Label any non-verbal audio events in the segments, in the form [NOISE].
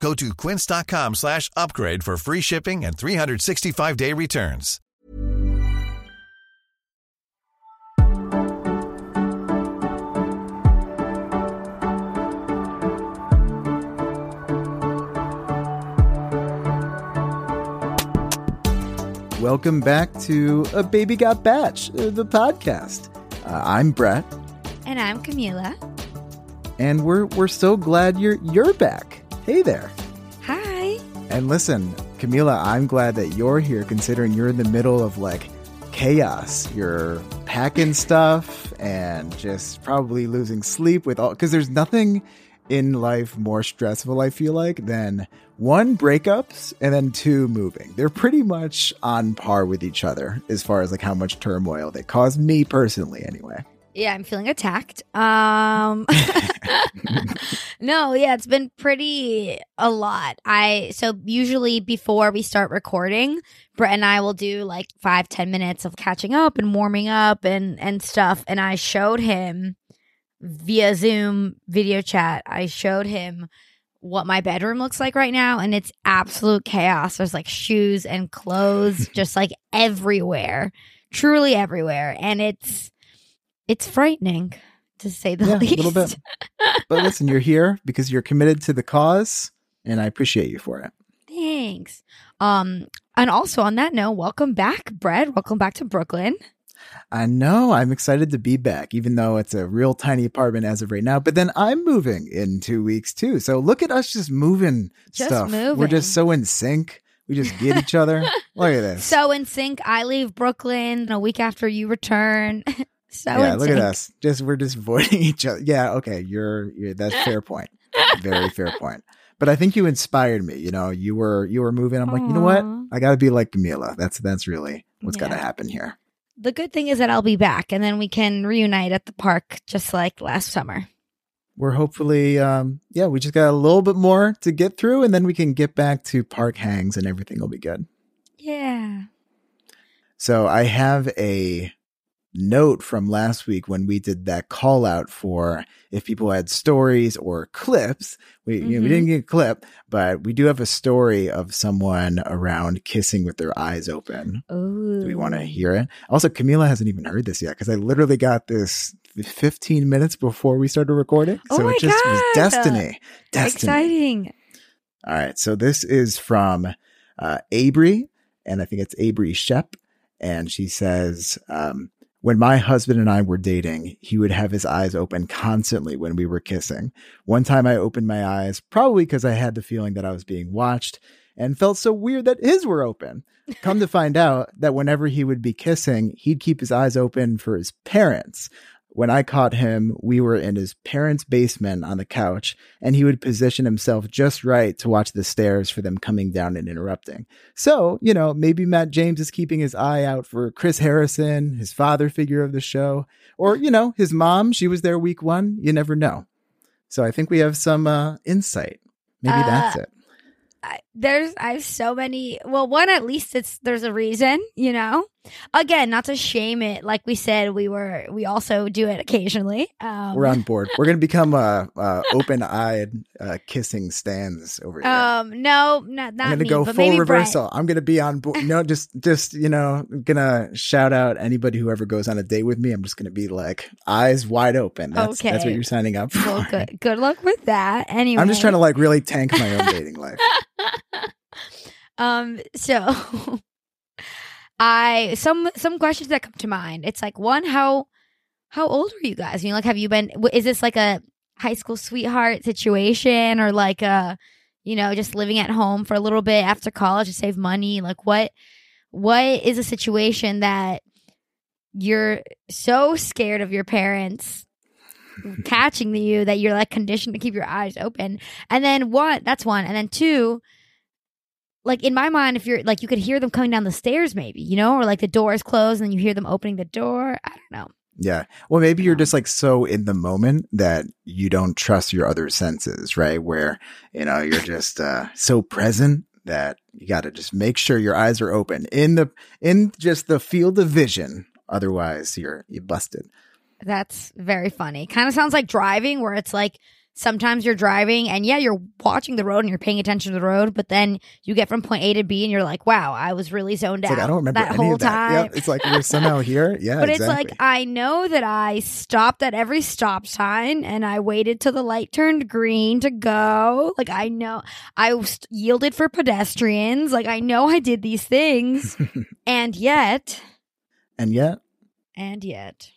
Go to quince.com slash upgrade for free shipping and 365-day returns. Welcome back to A Baby Got Batch, uh, the podcast. Uh, I'm Brett, And I'm Camila. and we're we're so glad you're you're back. Hey there. Hi. And listen, Camila, I'm glad that you're here considering you're in the middle of like chaos. You're packing [LAUGHS] stuff and just probably losing sleep with all because there's nothing in life more stressful, I feel like, than one breakups and then two moving. They're pretty much on par with each other as far as like how much turmoil they cause me personally anyway. Yeah, I'm feeling attacked. Um [LAUGHS] No, yeah, it's been pretty a lot. I so usually before we start recording, Brett and I will do like five, ten minutes of catching up and warming up and and stuff. And I showed him via Zoom video chat, I showed him what my bedroom looks like right now, and it's absolute chaos. There's like shoes and clothes just like everywhere. Truly everywhere. And it's it's frightening to say the Yeah, a least. little bit. [LAUGHS] But listen, you're here because you're committed to the cause and I appreciate you for it. Thanks. Um, and also on that note, welcome back, Brett. Welcome back to Brooklyn. I know. I'm excited to be back, even though it's a real tiny apartment as of right now. But then I'm moving in two weeks too. So look at us just moving Just stuff. We're just so in sync. We just get each other. [LAUGHS] Look at this. So in sync, I leave Brooklyn a week after you return. [LAUGHS] so yeah, look at us. Just we're just [LAUGHS] avoiding each other. Yeah, okay. You're, you're that's [LAUGHS] fair point. Very fair point. But I think you inspired me. You know, you were you were moving. I'm like, you know what? I got to be like Camila. That's that's really what's got to happen here. The good thing is that I'll be back, and then we can reunite at the park, just like last summer. we're hopefully um yeah we just got a little bit more to get through and then we can get back to park hangs and everything will be good Yeah. so i have a note from last week when we did that call out for if people had stories or clips we you know, we didn't get a clip but we do have a story of someone around kissing with their eyes open Ooh. do we want to hear it also camila hasn't even heard this yet because i literally got this 15 minutes before we started recording Oh so my it just was God. destiny destiny Exciting. all right. So this is from uh, Abry, and I think it's Abry Shep. And she says, um, when my husband and I were dating, he would have his eyes open constantly when we were kissing. One time I opened my eyes, probably because I had the feeling that I was being watched and felt so weird that his were open. Come to find out that whenever he would be kissing, he'd keep his eyes open for his parents. When I caught him, we were in his parents' basement on the couch, and he would position himself just right to watch the stairs for them coming down and interrupting. So, you know, maybe Matt James is keeping his eye out for Chris Harrison, his father figure of the show, or, you know, his mom. She was there week one. You never know. So I think we have some uh, insight. Maybe Uh, that's it. I, there's I have so many. Well, one at least it's there's a reason, you know. Again, not to shame it. Like we said, we were we also do it occasionally. Um, We're on board. We're going to become uh, [LAUGHS] uh, open-eyed uh, kissing stands over here. Um, no, not not I'm gonna me, go full maybe Brett. reversal. I'm gonna be on board. No, just just you know, gonna shout out anybody who ever goes on a date with me. I'm just gonna be like eyes wide open. That's that's what you're signing up for. Well, good good luck with that. Anyway, I'm just trying to like really tank my own [LAUGHS] dating life. [LAUGHS] um so i some some questions that come to mind. It's like one how how old are you guys? You know like have you been is this like a high school sweetheart situation or like a you know just living at home for a little bit after college to save money? Like what what is a situation that you're so scared of your parents catching you that you're like conditioned to keep your eyes open? And then one that's one. And then two like in my mind, if you're like you could hear them coming down the stairs, maybe you know, or like the door is closed and you hear them opening the door. I don't know. Yeah. Well, maybe you're just like so in the moment that you don't trust your other senses, right? Where, you know, you're [LAUGHS] just uh, so present that you got to just make sure your eyes are open in the, in just the field of vision. Otherwise, you're, you busted. That's very funny. Kind of sounds like driving, where it's like sometimes you're driving and yeah, you're watching the road and you're paying attention to the road, but then you get from point A to B and you're like, wow, I was really zoned It's out like, I don't remember that any whole of that. time. Yep. It's like we're somehow here. [LAUGHS] Yeah. but exactly. it's like I know that I stopped at every stop sign and I waited till the light turned green to go. Like I know I yielded for pedestrians. Like I know I did these things, [LAUGHS] and yet, and yet, and yet.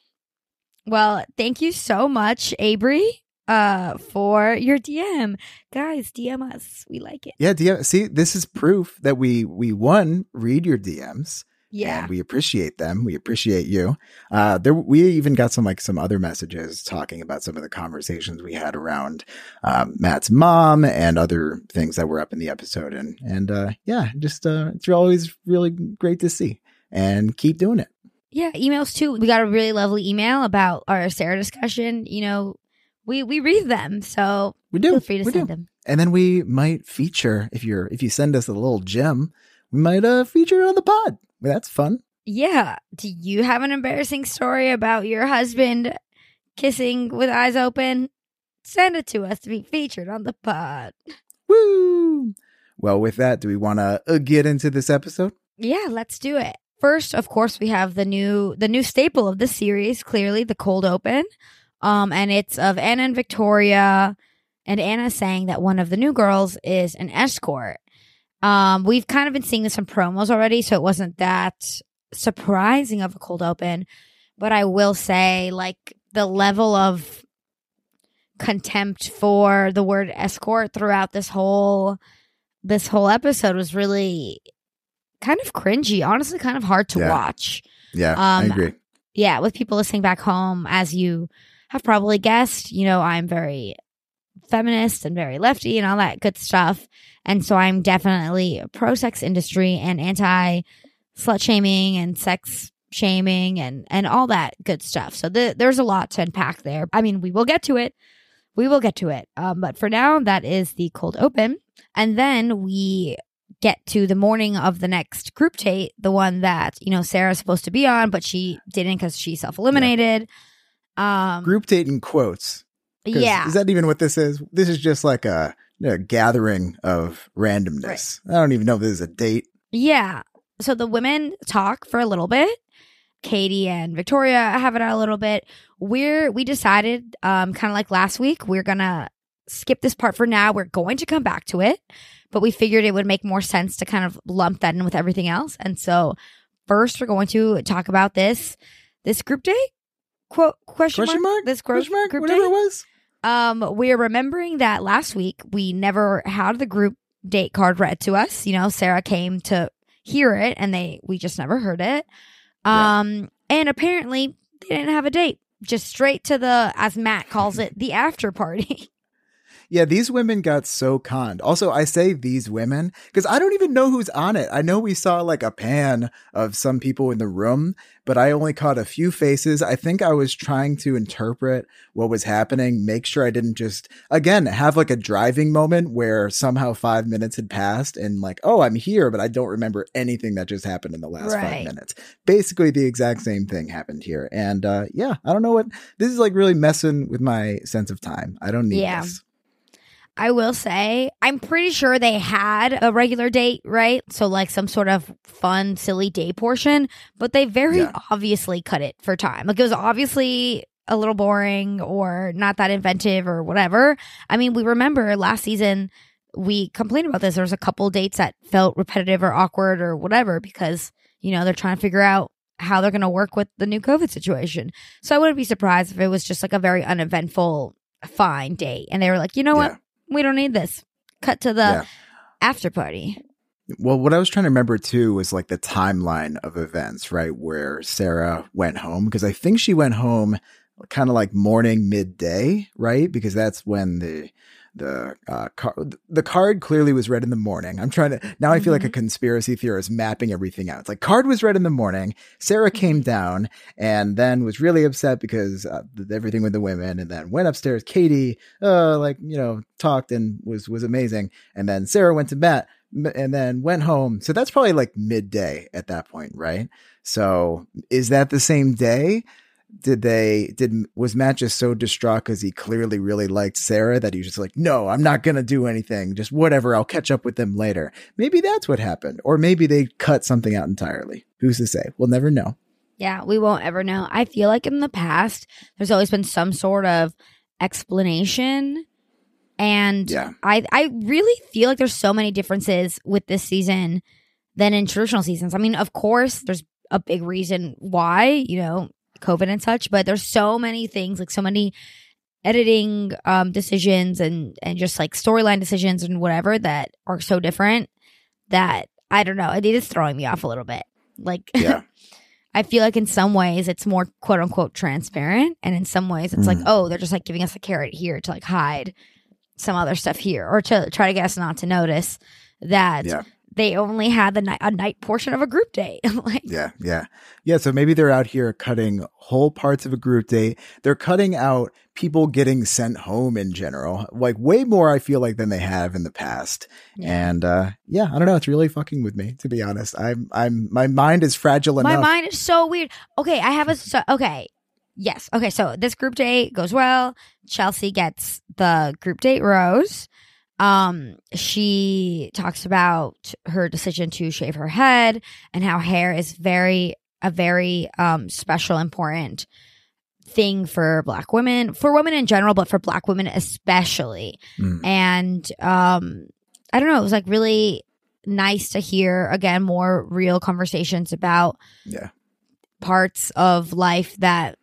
Well, thank you so much, Abry, uh, for your DM. Guys, DM us. We like it. yeah. DM, see, this is proof that we, we one, read your DMs. Yeah. and we appreciate them. We appreciate you. Uh, there, we even got some like some other messages talking about some of the conversations we had around um, Matt's mom and other things that were up in the episode. And and uh, yeah, just uh, it's always really great to see. And keep doing it. Yeah, emails too. We got a really lovely email about our Sarah discussion. You know, we we read them, so We do. feel free to we send do. them. And then we might feature if you're if you send us a little gem, we might uh feature it on the pod. That's fun. Yeah. Do you have an embarrassing story about your husband kissing with eyes open? Send it to us to be featured on the pod. Woo! Well, with that, do we want to uh, get into this episode? Yeah, let's do it. First, of course, we have the new the new staple of the series, clearly the cold open. Um, and it's of Anna and Victoria, and Anna saying that one of the new girls is an escort. Um, we've kind of been seeing this in promos already, so it wasn't that surprising of a cold open. But I will say, like the level of contempt for the word escort throughout this whole this whole episode was really kind of cringy, honestly, kind of hard to Yeah. watch. Yeah, I Um, agree. Yeah, with people listening back home, as you have probably guessed, you know, I'm very feminist and very lefty and all that good stuff. And so I'm definitely pro sex industry and anti slut shaming and sex shaming and, and all that good stuff. So the, there's a lot to unpack there. I mean, we will get to it. We will get to it. Um, but for now, that is the cold open. And then we get to the morning of the next group date, the one that, you know, Sarah's supposed to be on, but she didn't because she self eliminated. Um, Group date in quotes. yeah. Is that even what this is? This is just like a, a gathering of randomness. I don't even know if this is a date. Yeah. So the women talk for a little bit. Katie and Victoria have it out a little bit. We're we decided, um, kind of like last week, we're gonna skip this part for now. We're going to come back to it, but we figured it would make more sense to kind of lump that in with everything else. And so first we're going to talk about this this group date. Quote question, Question mark? This group, Question mark? group Whatever date? it was. Um, we're remembering that last week we never had the group date card read to us. You know, Sarah came to hear it and they we just never heard it. Yeah. Um, and apparently they didn't have a date. Just straight to the as Matt calls it, the after party. [LAUGHS] Yeah, these women got so conned. Also, I say these women because I don't even know who's on it. I know we saw like a pan of some people in the room, but I only caught a few faces. I think I was trying to interpret what was happening, make sure I didn't just, again, have like a driving moment where somehow five minutes had passed and like, oh, I'm here, but I don't remember anything that just happened in the last Right. five minutes. Basically, the exact same thing happened here. And uh, yeah, I don't know what this is like really messing with my sense of time. I don't need Yeah. this. I will say, I'm pretty sure they had a regular date, right? So, like some sort of fun, silly day portion, but they very Yeah. obviously cut it for time. Like, it was obviously a little boring or not that inventive or whatever. I mean, we remember last season, we complained about this. There was a couple dates that felt repetitive or awkward or whatever because, you know, they're trying to figure out how they're going to work with the new COVID situation. So, I wouldn't be surprised if it was just like a very uneventful, fine date. And they were like, you know what? We don't need this. Cut to the Yeah. after party. Well, what I was trying to remember too was like the timeline of events, right? Where Sarah went home because I think she went home kind of like morning midday, right? Because that's when the the uh, car- the card clearly was read in the morning. I'm trying to now. I feel like a Mhm. conspiracy theorist mapping everything out. It's like card was read in the morning. Sarah came down and then was really upset because uh, th- everything with the women, and then went upstairs. Katie, uh, like you know, talked and was was amazing, and then Sarah went to bed m- and then went home. So that's probably like midday at that point, right? So is that the same day? Did they did was Matt just so distraught because he clearly really liked Sarah that he was just like, no, I'm not gonna do anything, just whatever. I'll catch up with them later. Maybe that's what happened, or maybe they cut something out entirely. Who's to say? We'll never know. Yeah, we won't ever know. I feel like in the past, there's always been some sort of explanation. And Yeah. I, I really feel like there's so many differences with this season than in traditional seasons. I mean, of course, there's a big reason why, you know, COVID and such, but there's so many things, like so many editing um decisions and and just like storyline decisions and whatever that are so different that I don't know, it is throwing me off a little bit. Like Yeah. [LAUGHS] I feel like in some ways it's more quote unquote transparent, and in some ways it's like, Mm. oh, they're just like giving us a carrot here to like hide some other stuff here, or to try to get us not to notice that Yeah. They only had the night a night portion of a group date. [LAUGHS] like, Yeah, yeah. Yeah, so maybe they're out here cutting whole parts of a group date. They're cutting out people getting sent home in general. Like way more I feel like than they have in the past. Yeah. And uh yeah, I don't know, it's really fucking with me to be honest. I'm I'm my mind is fragile my enough. My mind is so weird. Okay, I have a so, okay. Yes. Okay. So this group date goes well. Chelsea gets the group date rose. Um, she talks about her decision to shave her head and how hair is very a very um special, important thing for black women, for women in general, but for black women especially Mm. and um i don't know it was like really nice to hear again more real conversations about Yeah. parts of life that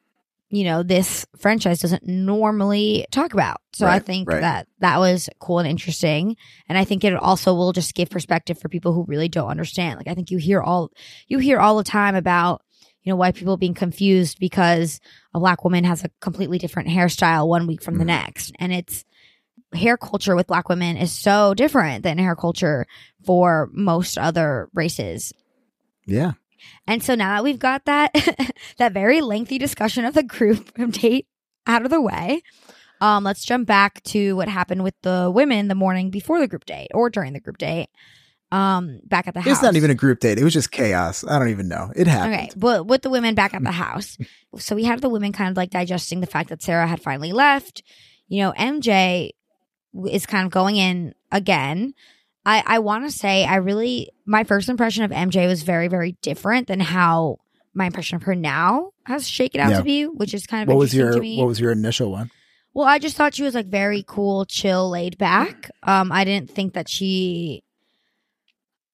you know this franchise doesn't normally talk about so i think right. that that was cool and interesting and i think it also will just give perspective for people who really don't understand like i think you hear all you hear all the time about you know white people being confused because a black woman has a completely different hairstyle one week from the Mhm. next and it's hair culture with black women is so different than hair culture for most other races Yeah. And so now that we've got that [LAUGHS] that very lengthy discussion of the group [LAUGHS] date out of the way, um, let's jump back to what happened with the women the morning before the group date or during the group date. Um, back at the house. It's not even a group date. It was just chaos. I don't even know. It happened. Okay, but with the women back at the [LAUGHS] house. So we had the women kind of like digesting the fact that Sarah had finally left. You know, MJ is kind of going in again. I, I want to say I really my first impression of MJ was very very different than how my impression of her now has shaken out Yeah. to be, which is kind of What was your what was your initial one? Well, I just thought she was like very cool, chill, laid back. Um, I didn't think that she.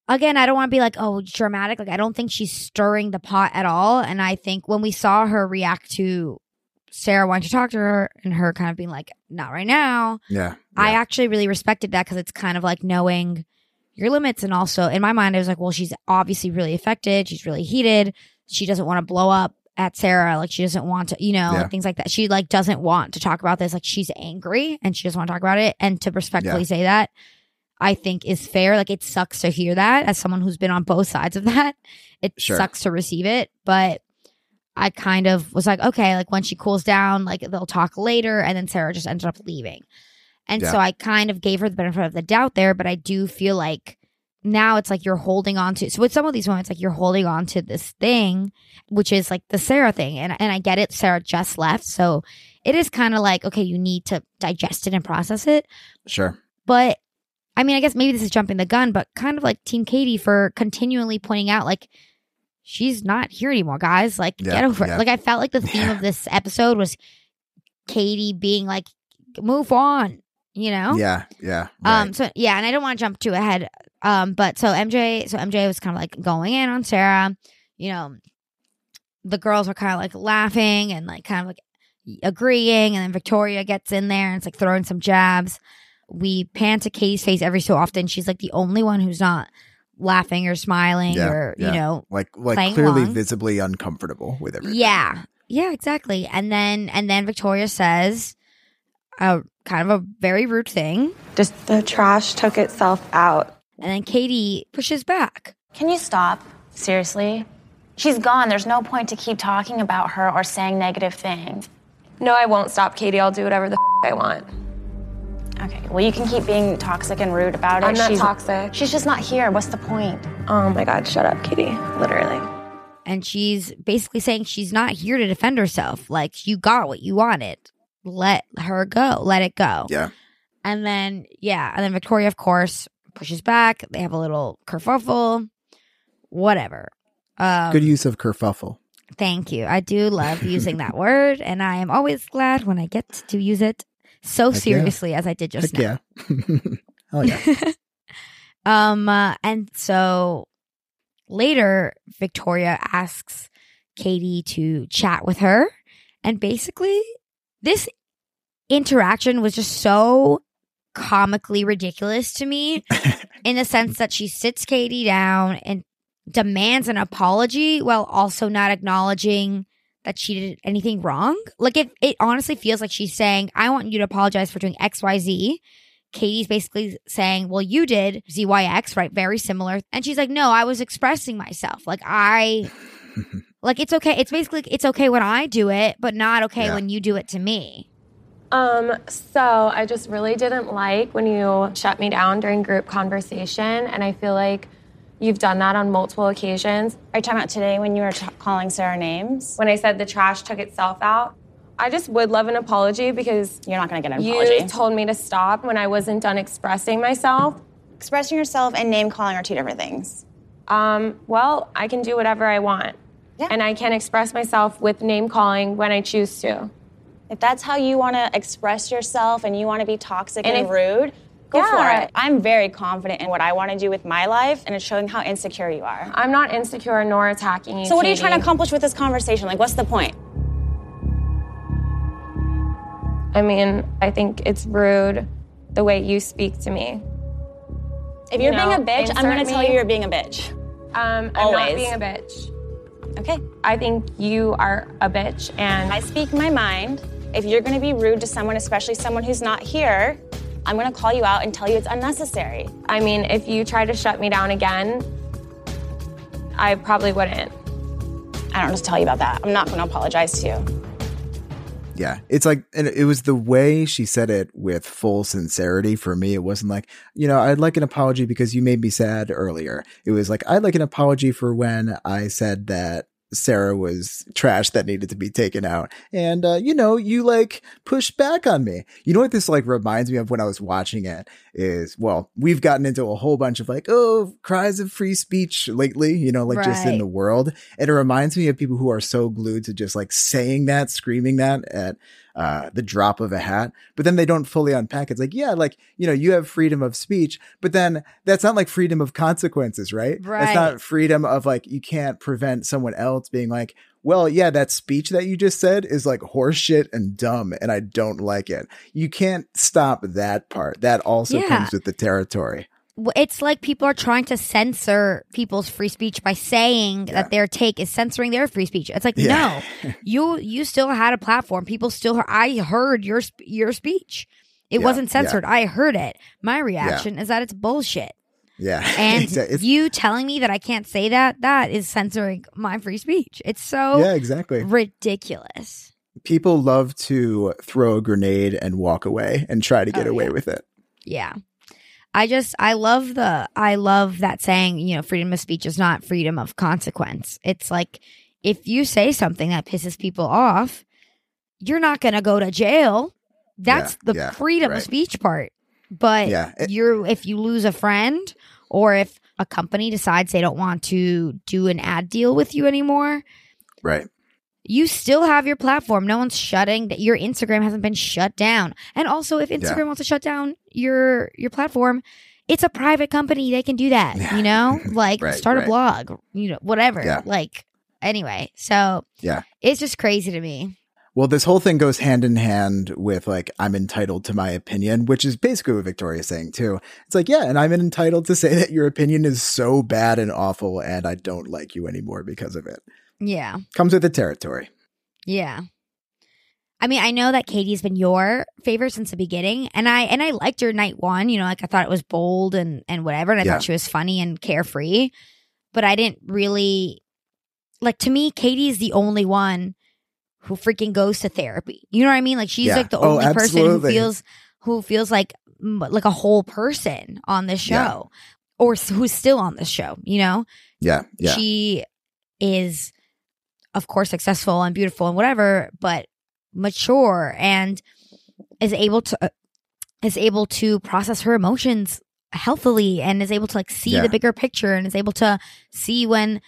Again, I don't want to be like, oh, dramatic. Like, I don't think she's stirring the pot at all. And I think when we saw her react to Sarah wanting to talk to her and her kind of being like, not right now, Yeah. I yeah. actually really respected that because it's kind of like knowing your limits. And also in my mind, I was like, well, she's obviously really affected. She's really heated. She doesn't want to blow up at Sarah. Like she doesn't want to, you know, Yeah. things like that. She like doesn't want to talk about this. Like she's angry and she doesn't want to talk about it. And to respectfully Yeah. say that, I think is fair. Like it sucks to hear that as someone who's been on both sides of that. It Sure. sucks to receive it, but I kind of was like, okay, like when she cools down, like they'll talk later. And then Sarah just ended up leaving. And Yeah. so I kind of gave her the benefit of the doubt there, but I do feel like now it's like you're holding on to. So with some of these moments, like you're holding on to this thing, which is like the Sarah thing. And, and I get it. Sarah just left. So it is kind of like, okay, you need to digest it and process it. Sure. But I mean, I guess maybe this is jumping the gun, but kind of like Team Katie for continually pointing out, like, she's not here anymore, guys. Like, Yeah, get over yeah. it. Like, I felt like the theme Yeah. of this episode was Katie being like, move on, you know? Yeah. Yeah. Um, so yeah, and I don't want to jump too ahead. Um, but so MJ, so MJ was kind of like going in on Sarah, you know, the girls are kind of like laughing and like kind of like agreeing, and then Victoria gets in there and it's like throwing some jabs. We pan to Katie's face every so often. She's like the only one who's not laughing or smiling Yeah, or yeah. you know like like clearly along. visibly uncomfortable with everything. yeah. Yeah, exactly. And then and then Victoria says, a kind of a very rude thing. Just the trash took itself out. And then Katie pushes back. Can you stop? Seriously? She's gone. There's no point to keep talking about her or saying negative things. No, I won't stop, Katie. I'll do whatever the f- I want. Okay, well, you can keep being toxic and rude about it. I'm not she's, toxic. She's just not here. What's the point? Oh my God, shut up, Kitty. Literally. And she's basically saying she's not here to defend herself. Like, you got what you wanted. Let her go. Let it go. Yeah. And then, yeah. And then Victoria, of course, pushes back. They have a little kerfuffle. Whatever. Um, Good use of kerfuffle. Thank you. I do love using that [LAUGHS] word, and I am always glad when I get to use it so Heck yeah. seriously as I did just Heck now. yeah. [LAUGHS] Hell yeah. [LAUGHS] um, uh, and so later, Victoria asks Katie to chat with her, and basically, this interaction was just so comically ridiculous to me [LAUGHS] in the sense that she sits Katie down and demands an apology while also not acknowledging that she did anything wrong. Like it it honestly feels like she's saying, I want you to apologize for doing XYZ. Katie's basically saying, Well, you did ZYX, right? Very similar. And she's like, No, I was expressing myself. Like I [LAUGHS] like it's okay. It's basically it's okay when I do it, but not okay Yeah. when you do it to me. Um, so I just really didn't like when you shut me down during group conversation, and I feel like you've done that on multiple occasions. Are you talking about today when you were t- calling Sarah names? When I said the trash took itself out, I just would love an apology because You're not gonna get an you apology. told me to stop when I wasn't done expressing myself. Expressing yourself and name calling are two different things. Um, well, I can do whatever I want. Yeah. And I can express myself with name calling when I choose to. If that's how you want to express yourself and you want to be toxic and, And if- rude, go Yeah. for it. I'm very confident in what I want to do with my life, and it's showing how insecure you are. I'm not insecure nor attacking you. So, what are you trying to accomplish with this conversation? Like, what's the point? I mean, I think it's rude the way you speak to me. If you're You being a bitch, I'm going to tell you you're being a bitch. Um, I'm Always. not being a bitch. Okay? I think you are a bitch, and I speak my mind. If you're going to be rude to someone, especially someone who's not here, I'm going to call you out and tell you it's unnecessary. I mean, if you try to shut me down again, I probably wouldn't. I don't to tell you about that. I'm not going to apologize to you. Yeah. It's like, and it was the way she said it with full sincerity for me. It wasn't like, you know, I'd like an apology because you made me sad earlier. It was like, I'd like an apology for when I said that Sarah was trash that needed to be taken out. And, uh, you know, you like pushed back on me. You know what this like reminds me of when I was watching it is, well, we've gotten into a whole bunch of like, oh, cries of free speech lately, you know, like just in the world. And it reminds me of people who are so glued to just like saying that, screaming that at uh, the drop of a hat, but then they don't fully unpack. It's like, yeah, like, you know, you have freedom of speech, but then that's not like freedom of consequences, right? Right. not freedom of like, you can't prevent someone else being like, well, yeah, that speech that you just said is like horseshit and dumb, and I don't like it. You can't stop that part. That also Yeah. comes with the territory. it's like people are trying to censor people's free speech by saying Yeah. that their take is censoring their free speech. It's like Yeah. no, [LAUGHS] you you still had a platform. People still heard. I heard your your speech. It wasn't censored. I heard it. My reaction is that it's bullshit. Yeah. [LAUGHS] And Exactly. You telling me that I can't say that that is censoring my free speech. It's so yeah, exactly. ridiculous. People love to throw a grenade and walk away and try to get Oh, away yeah. with it. Yeah. I just I love the I love that saying, you know, freedom of speech is not freedom of consequence. It's like if you say something that pisses people off, you're not going to go to jail. That's Yeah, the yeah, freedom right. of speech part. But Yeah, it- you're if you lose a friend or if a company decides they don't want to do an ad deal with you anymore, Right. you still have your platform. No one's shutting that your Instagram hasn't been shut down. And also if Instagram wants to shut down your your platform, it's a private company. They can do that. Yeah. You know? [LAUGHS] Like Right, start right. a blog, you know, whatever. Yeah. Like anyway. So Yeah. it's just crazy to me. Well, this whole thing goes hand in hand with like, I'm entitled to my opinion, which is basically what Victoria's saying too. It's like, yeah, and I'm entitled to say [LAUGHS] that your opinion is so bad and awful and I don't like you anymore because of it. Yeah. Comes with the territory. Yeah. I mean, I know that Katie's been your favorite since the beginning, and I and I liked her night one. You know, like I thought it was bold and and whatever, and I Yeah. thought she was funny and carefree. But I didn't really like. To me, Katie's the only one who freaking goes to therapy. You know what I mean? Like she's Yeah. like the Oh, only person who feels who feels like like a whole person on this show, Yeah. or who's still on this show. You know, Yeah. Yeah. she is of course successful and beautiful and whatever but mature and is able to uh, is able to process her emotions healthily and is able to like see Yeah. the bigger picture and is able to see when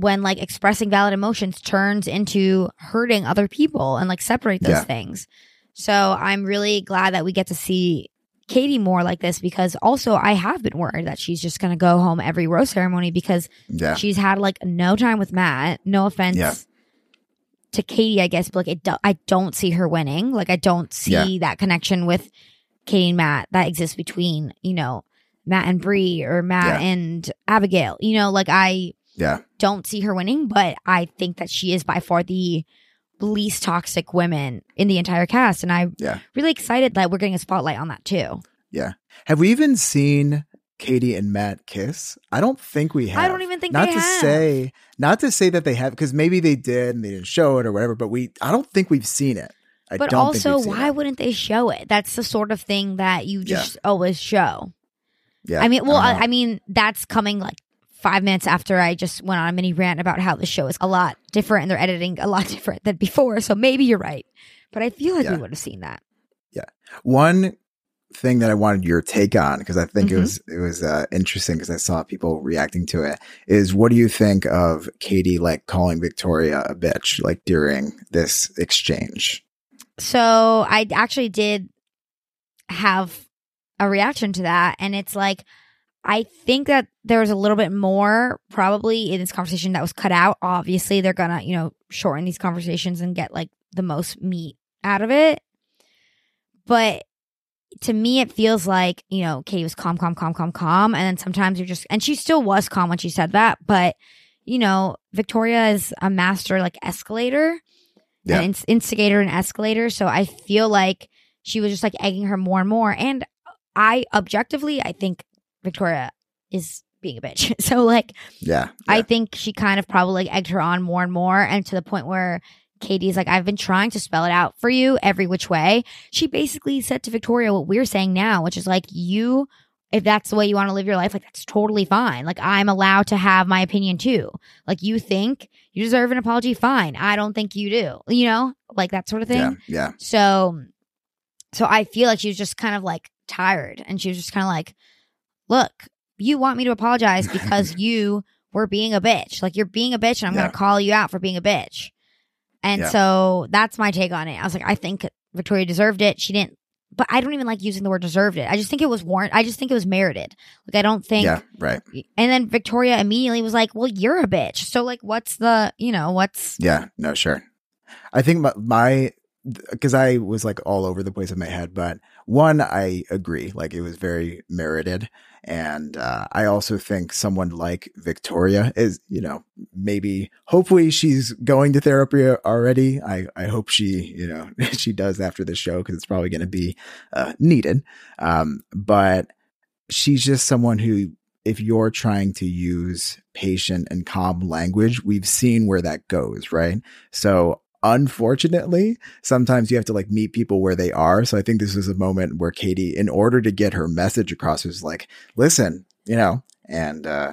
when like expressing valid emotions turns into hurting other people and like separate those Yeah. things so i'm really glad that we get to see Katie more like this because also I have been worried that she's just going to go home every rose ceremony because yeah. she's had like no time with Matt. No offense Yeah. to Katie, I guess, but like it do- I don't see her winning. Like I don't see Yeah. that connection with Katie and Matt that exists between you know Matt and Bri or Matt and Abigail. You know, like I Yeah. don't see her winning, but I think that she is by far the least toxic women in the entire cast, and I'm Yeah. really excited that we're getting a spotlight on that too. Yeah. Have we even seen Katie and Matt kiss? I don't think we have. I don't even think not to have. say not to say that they have because maybe they did and they didn't show it or whatever. But we, I don't think we've seen it. I but also, why it. wouldn't they show it? That's the sort of thing that you Yeah. just always show. Yeah, I mean, well, I. I mean, that's coming like five minutes after I just went on a mini rant about how the show is a lot different and they're editing a lot [LAUGHS] different than before. So maybe you're right, but I feel like Yeah. we would have seen that. Yeah. One thing that I wanted your take on because I think Mhm. it was it was uh, interesting because I saw people reacting to it. Is what do you think of Katie like calling Victoria a bitch like during this exchange? So I actually did have a reaction to that, and it's like I think that there was a little bit more probably in this conversation that was cut out. Obviously, they're gonna you know shorten these conversations and get like the most meat out of it, but to me it feels like you know katie was calm calm calm calm calm. And then sometimes you're just and she still was calm when she said that. But you know victoria is a master like escalator. Yeah. an ins- instigator and escalator. So i feel like she was just like egging her more and more. And i objectively i think victoria is being a bitch [LAUGHS] so like Yeah, I think she kind of probably like egged her on more and more, and to the point where Katie's like, I've been trying to spell it out for you every which way. She basically said to Victoria what we're saying now, which is like, you, if that's the way you want to live your life, like that's totally fine. Like I'm allowed to have my opinion too. Like you think you deserve an apology, fine. I don't think you do, you know, like that sort of thing. yeah, yeah, So, so I feel like she was just kind of like tired and she was just kind of like, look, you want me to apologize because [LAUGHS] you were being a bitch. Like you're being a bitch and I'm Yeah. going to call you out for being a bitch. And Yeah. so that's my take on it. I was like, I think Victoria deserved it. She didn't, but I don't even like using the word deserved it. I just think it was warrant. I just think it was merited. Like I don't think, yeah. Right. and then Victoria immediately was like, well, you're a bitch. So like, what's the, you know, what's, Yeah, no, sure. I think my, my because I was like all over the place in my head, but one, I agree, like it was very merited. And uh, I also think someone like Victoria is, you know, maybe hopefully she's going to therapy already. I, I hope she, you know, [LAUGHS] she does after the show because it's probably going to be uh, needed. Um, but she's just someone who if you're trying to use patient and calm language, we've seen where that goes, right? So unfortunately, sometimes you have to like meet people where they are. So I think this was a moment where Katie, in order to get her message across, was like, listen, you know, and uh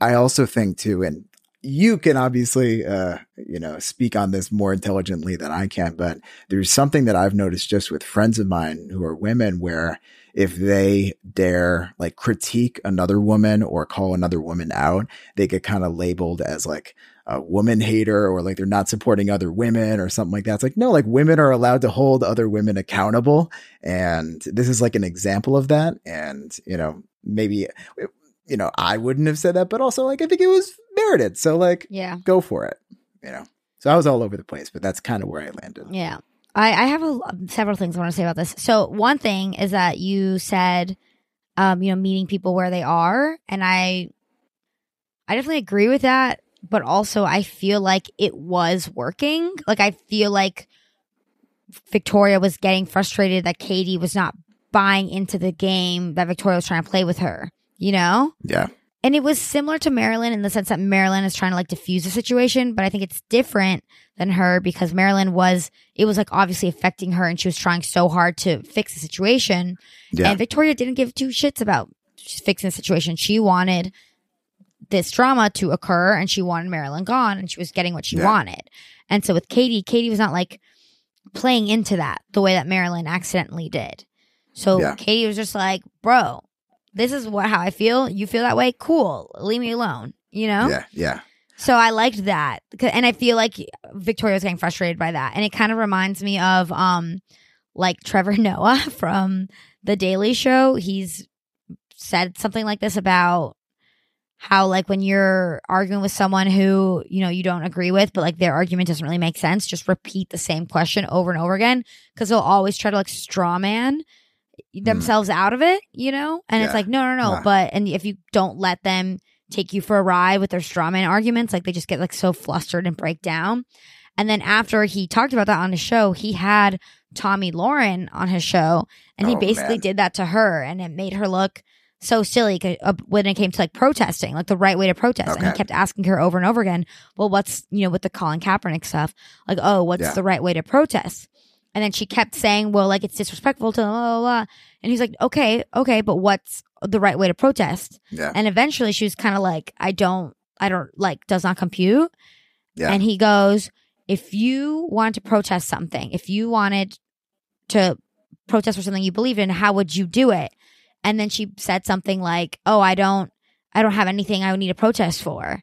I also think too, and you can obviously uh you know speak on this more intelligently than I can, but there's something that I've noticed just with friends of mine who are women where if they dare like critique another woman or call another woman out, they get kind of labeled as like a woman hater or like they're not supporting other women or something like that. It's like, no, like women are allowed to hold other women accountable. And this is like an example of that. And, you know, maybe, you know, I wouldn't have said that, but also like I think it was merited. So like, yeah. go for it, you know? So I was all over the place, but that's kind of where I landed. Yeah. I, I have a, several things I want to say about this. So one thing is that you said, um, you know, meeting people where they are, and I, I definitely agree with that. But also, I feel like it was working. Like I feel like Victoria was getting frustrated that Katie was not buying into the game that Victoria was trying to play with her, you know? Yeah. And it was similar to Marylynn in the sense that Marylynn is trying to like diffuse the situation, but I think it's different than her because Marylynn was, it was like obviously affecting her and she was trying so hard to fix the situation. Yeah. And Victoria didn't give two shits about fixing the situation. She wanted this drama to occur and she wanted Marylynn gone and she was getting what she Yeah. wanted. And so with Katie, Katie was not like playing into that the way that Marylynn accidentally did. So Yeah. Katie was just like, bro, this is what how I feel. You feel that way? Cool. Leave me alone. You know? Yeah. Yeah. So I liked that. And I feel like Victoria was getting frustrated by that. And it kind of reminds me of um like Trevor [LAUGHS] Noah from The Daily Show. He's said something like this about how like when you're arguing with someone who, you know, you don't agree with, but like their argument doesn't really make sense, just repeat the same question over and over again because they'll always try to like straw man mm. themselves out of it, you know? And it's like, no, no, no. But and if you don't let them take you for a ride with their straw man arguments, like they just get like so flustered and break down. And then after he talked about that on his show, he had Tomi Lahren on his show, and he Oh, basically man. did that to her, and it made her look so silly uh, when it came to like protesting, like the right way to protest. And he kept asking her over and over again, "Well, what's you know with the Colin Kaepernick stuff? Like, oh, what's Yeah. the right way to protest?" And then she kept saying, "Well, like it's disrespectful to blah blah blah." And he's like, "Okay, okay, but what's the right way to protest?" Yeah. And eventually, she was kind of like, "I don't, I don't like, does not compute." Yeah. And he goes, if you wanted to protest something, if you wanted to protest for something you believe in, how would you do it? And then she said something like, "Oh, I don't, I don't have anything I would need to protest for."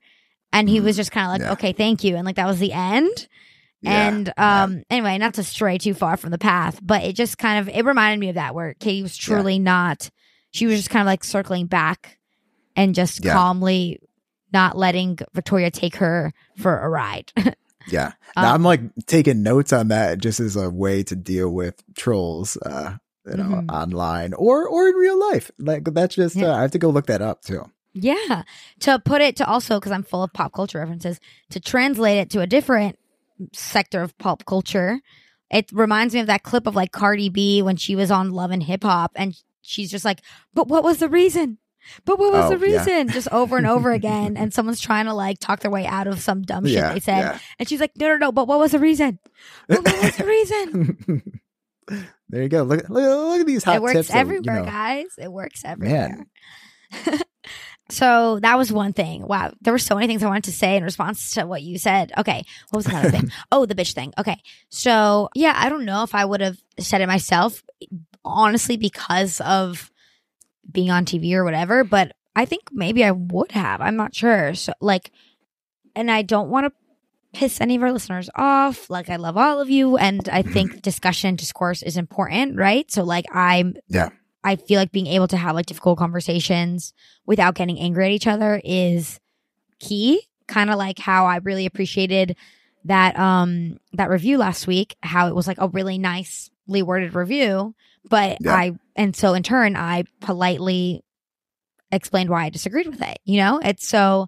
And he was just kind of like, Yeah. "Okay, thank you," and like that was the end. Yeah. And um, anyway, not to stray too far from the path, but it just kind of it reminded me of that where Katie was truly not. She was just kind of like circling back and just Yeah. calmly not letting Victoria take her for a ride. [LAUGHS] Yeah. Um, Now I'm like taking notes on that just as a way to deal with trolls, uh, you know, Mhm. online or or in real life. Like that's just Yeah. uh, I have to go look that up too. Yeah. To put it to also, because I'm full of pop culture references, to translate it to a different sector of pop culture, it reminds me of that clip of like Cardi B when she was on Love and Hip Hop and she's just like, but what was the reason? But what was Oh, the yeah. reason? Just over and over [LAUGHS] again. And someone's trying to like talk their way out of some dumb shit Yeah, they said. yeah. And she's like, no, no, no, but what was the reason? But what was the reason? [LAUGHS] there you go. Look, look, look at these hot tips. it works tips. that, you everywhere, know. guys. It works everywhere. [LAUGHS] So that was one thing. Wow, there were so many things I wanted to say in response to what you said. Okay, what was another thing? [LAUGHS] Oh, the bitch thing. Okay, so yeah, I don't know if I would have said it myself, honestly, because of being on TV or whatever. But I think maybe I would have. I'm not sure. So like, and I don't want to piss any of our listeners off. Like, I love all of you, and I think [CLEARS THROAT] discussion, discourse is important, right? So like, I'm Yeah. I feel like being able to have like difficult conversations without getting angry at each other is key. Kind of like how I really appreciated that um that review last week, how it was like a really nicely worded review, but Yeah. I and so in turn I politely explained why I disagreed with it. You know? It's so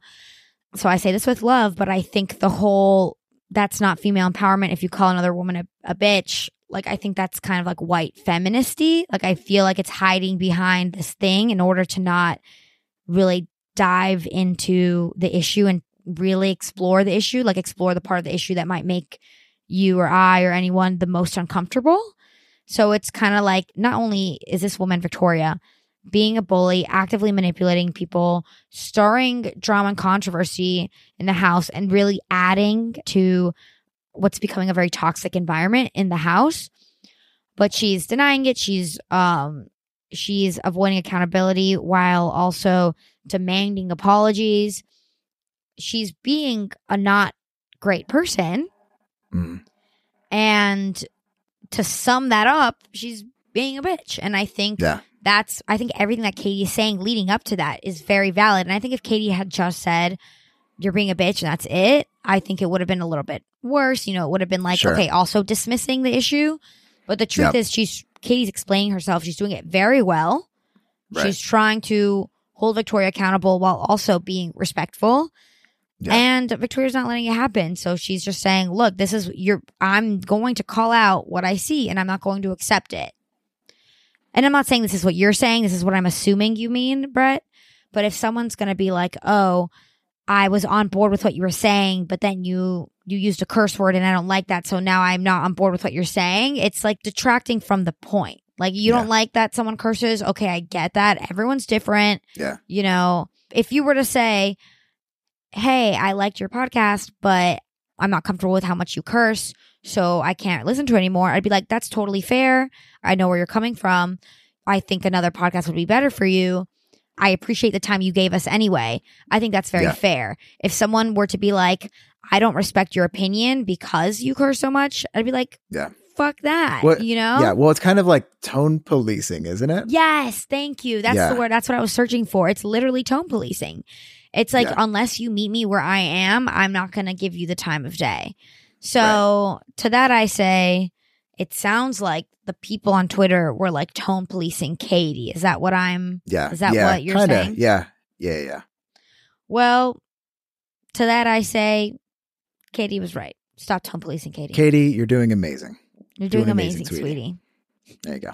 so I say this with love, but I think the whole that's not female empowerment if you call another woman a, a bitch. Like i think that's kind of like white feministy. Like i feel like it's hiding behind this thing in order to not really dive into the issue and really explore the issue like explore the part of the issue that might make you or i or anyone the most uncomfortable. So it's kind of like not only is this woman victoria being a bully actively manipulating people stirring drama and controversy in the house and really adding to what's becoming a very toxic environment in the house. But she's denying it. She's um she's avoiding accountability while also demanding apologies. She's being a not great person. Mm. and to sum that up she's being a bitch. And i think Yeah. That's i think everything that katie is saying leading up to that is very valid and i think if katie had just said you're being a bitch and that's it i think it would have been a little bit worse you know it would have been like Sure. okay also dismissing the issue but the truth Yep. is she's katie's explaining herself she's doing it very well Right. she's trying to hold victoria accountable while also being respectful Yeah. And Victoria's not letting it happen. So she's just saying, look, this is your, I'm going to call out what I see and I'm not going to accept it. And I'm not saying this is what you're saying. This is what I'm assuming you mean, Brett. But if someone's going to be like, oh, I was on board with what you were saying, but then you, you used a curse word and I don't like that. So now I'm not on board with what you're saying. It's like detracting from the point. Like you don't like that someone curses. Okay. I get that. Everyone's different. Yeah. You know, if you were to say, Hey, I liked your podcast, but I'm not comfortable with how much you curse. So I can't listen to it anymore. I'd be like, that's totally fair. I know where you're coming from. I think another podcast would be better for you. I appreciate the time you gave us anyway. I think that's very Yeah. fair. If someone were to be like, I don't respect your opinion because you curse so much, I'd be like, Yeah. fuck that. You know? Yeah. Well, it's kind of like tone policing, isn't it? Yes, thank you. That's Yeah. the word. That's what I was searching for. It's literally tone policing. It's like Yeah. unless you meet me where I am, I'm not going to give you the time of day. So to that I say, it sounds like the people on Twitter were like tone policing Katie. Is that what I'm? Yeah. Is that yeah, what you're kinda, saying? Yeah. Yeah. Yeah. Well, to that I say, Katie was right. Stop tone policing, Katie. Katie, you're doing amazing. You're doing, doing amazing, amazing, sweetie. sweetie. There you go.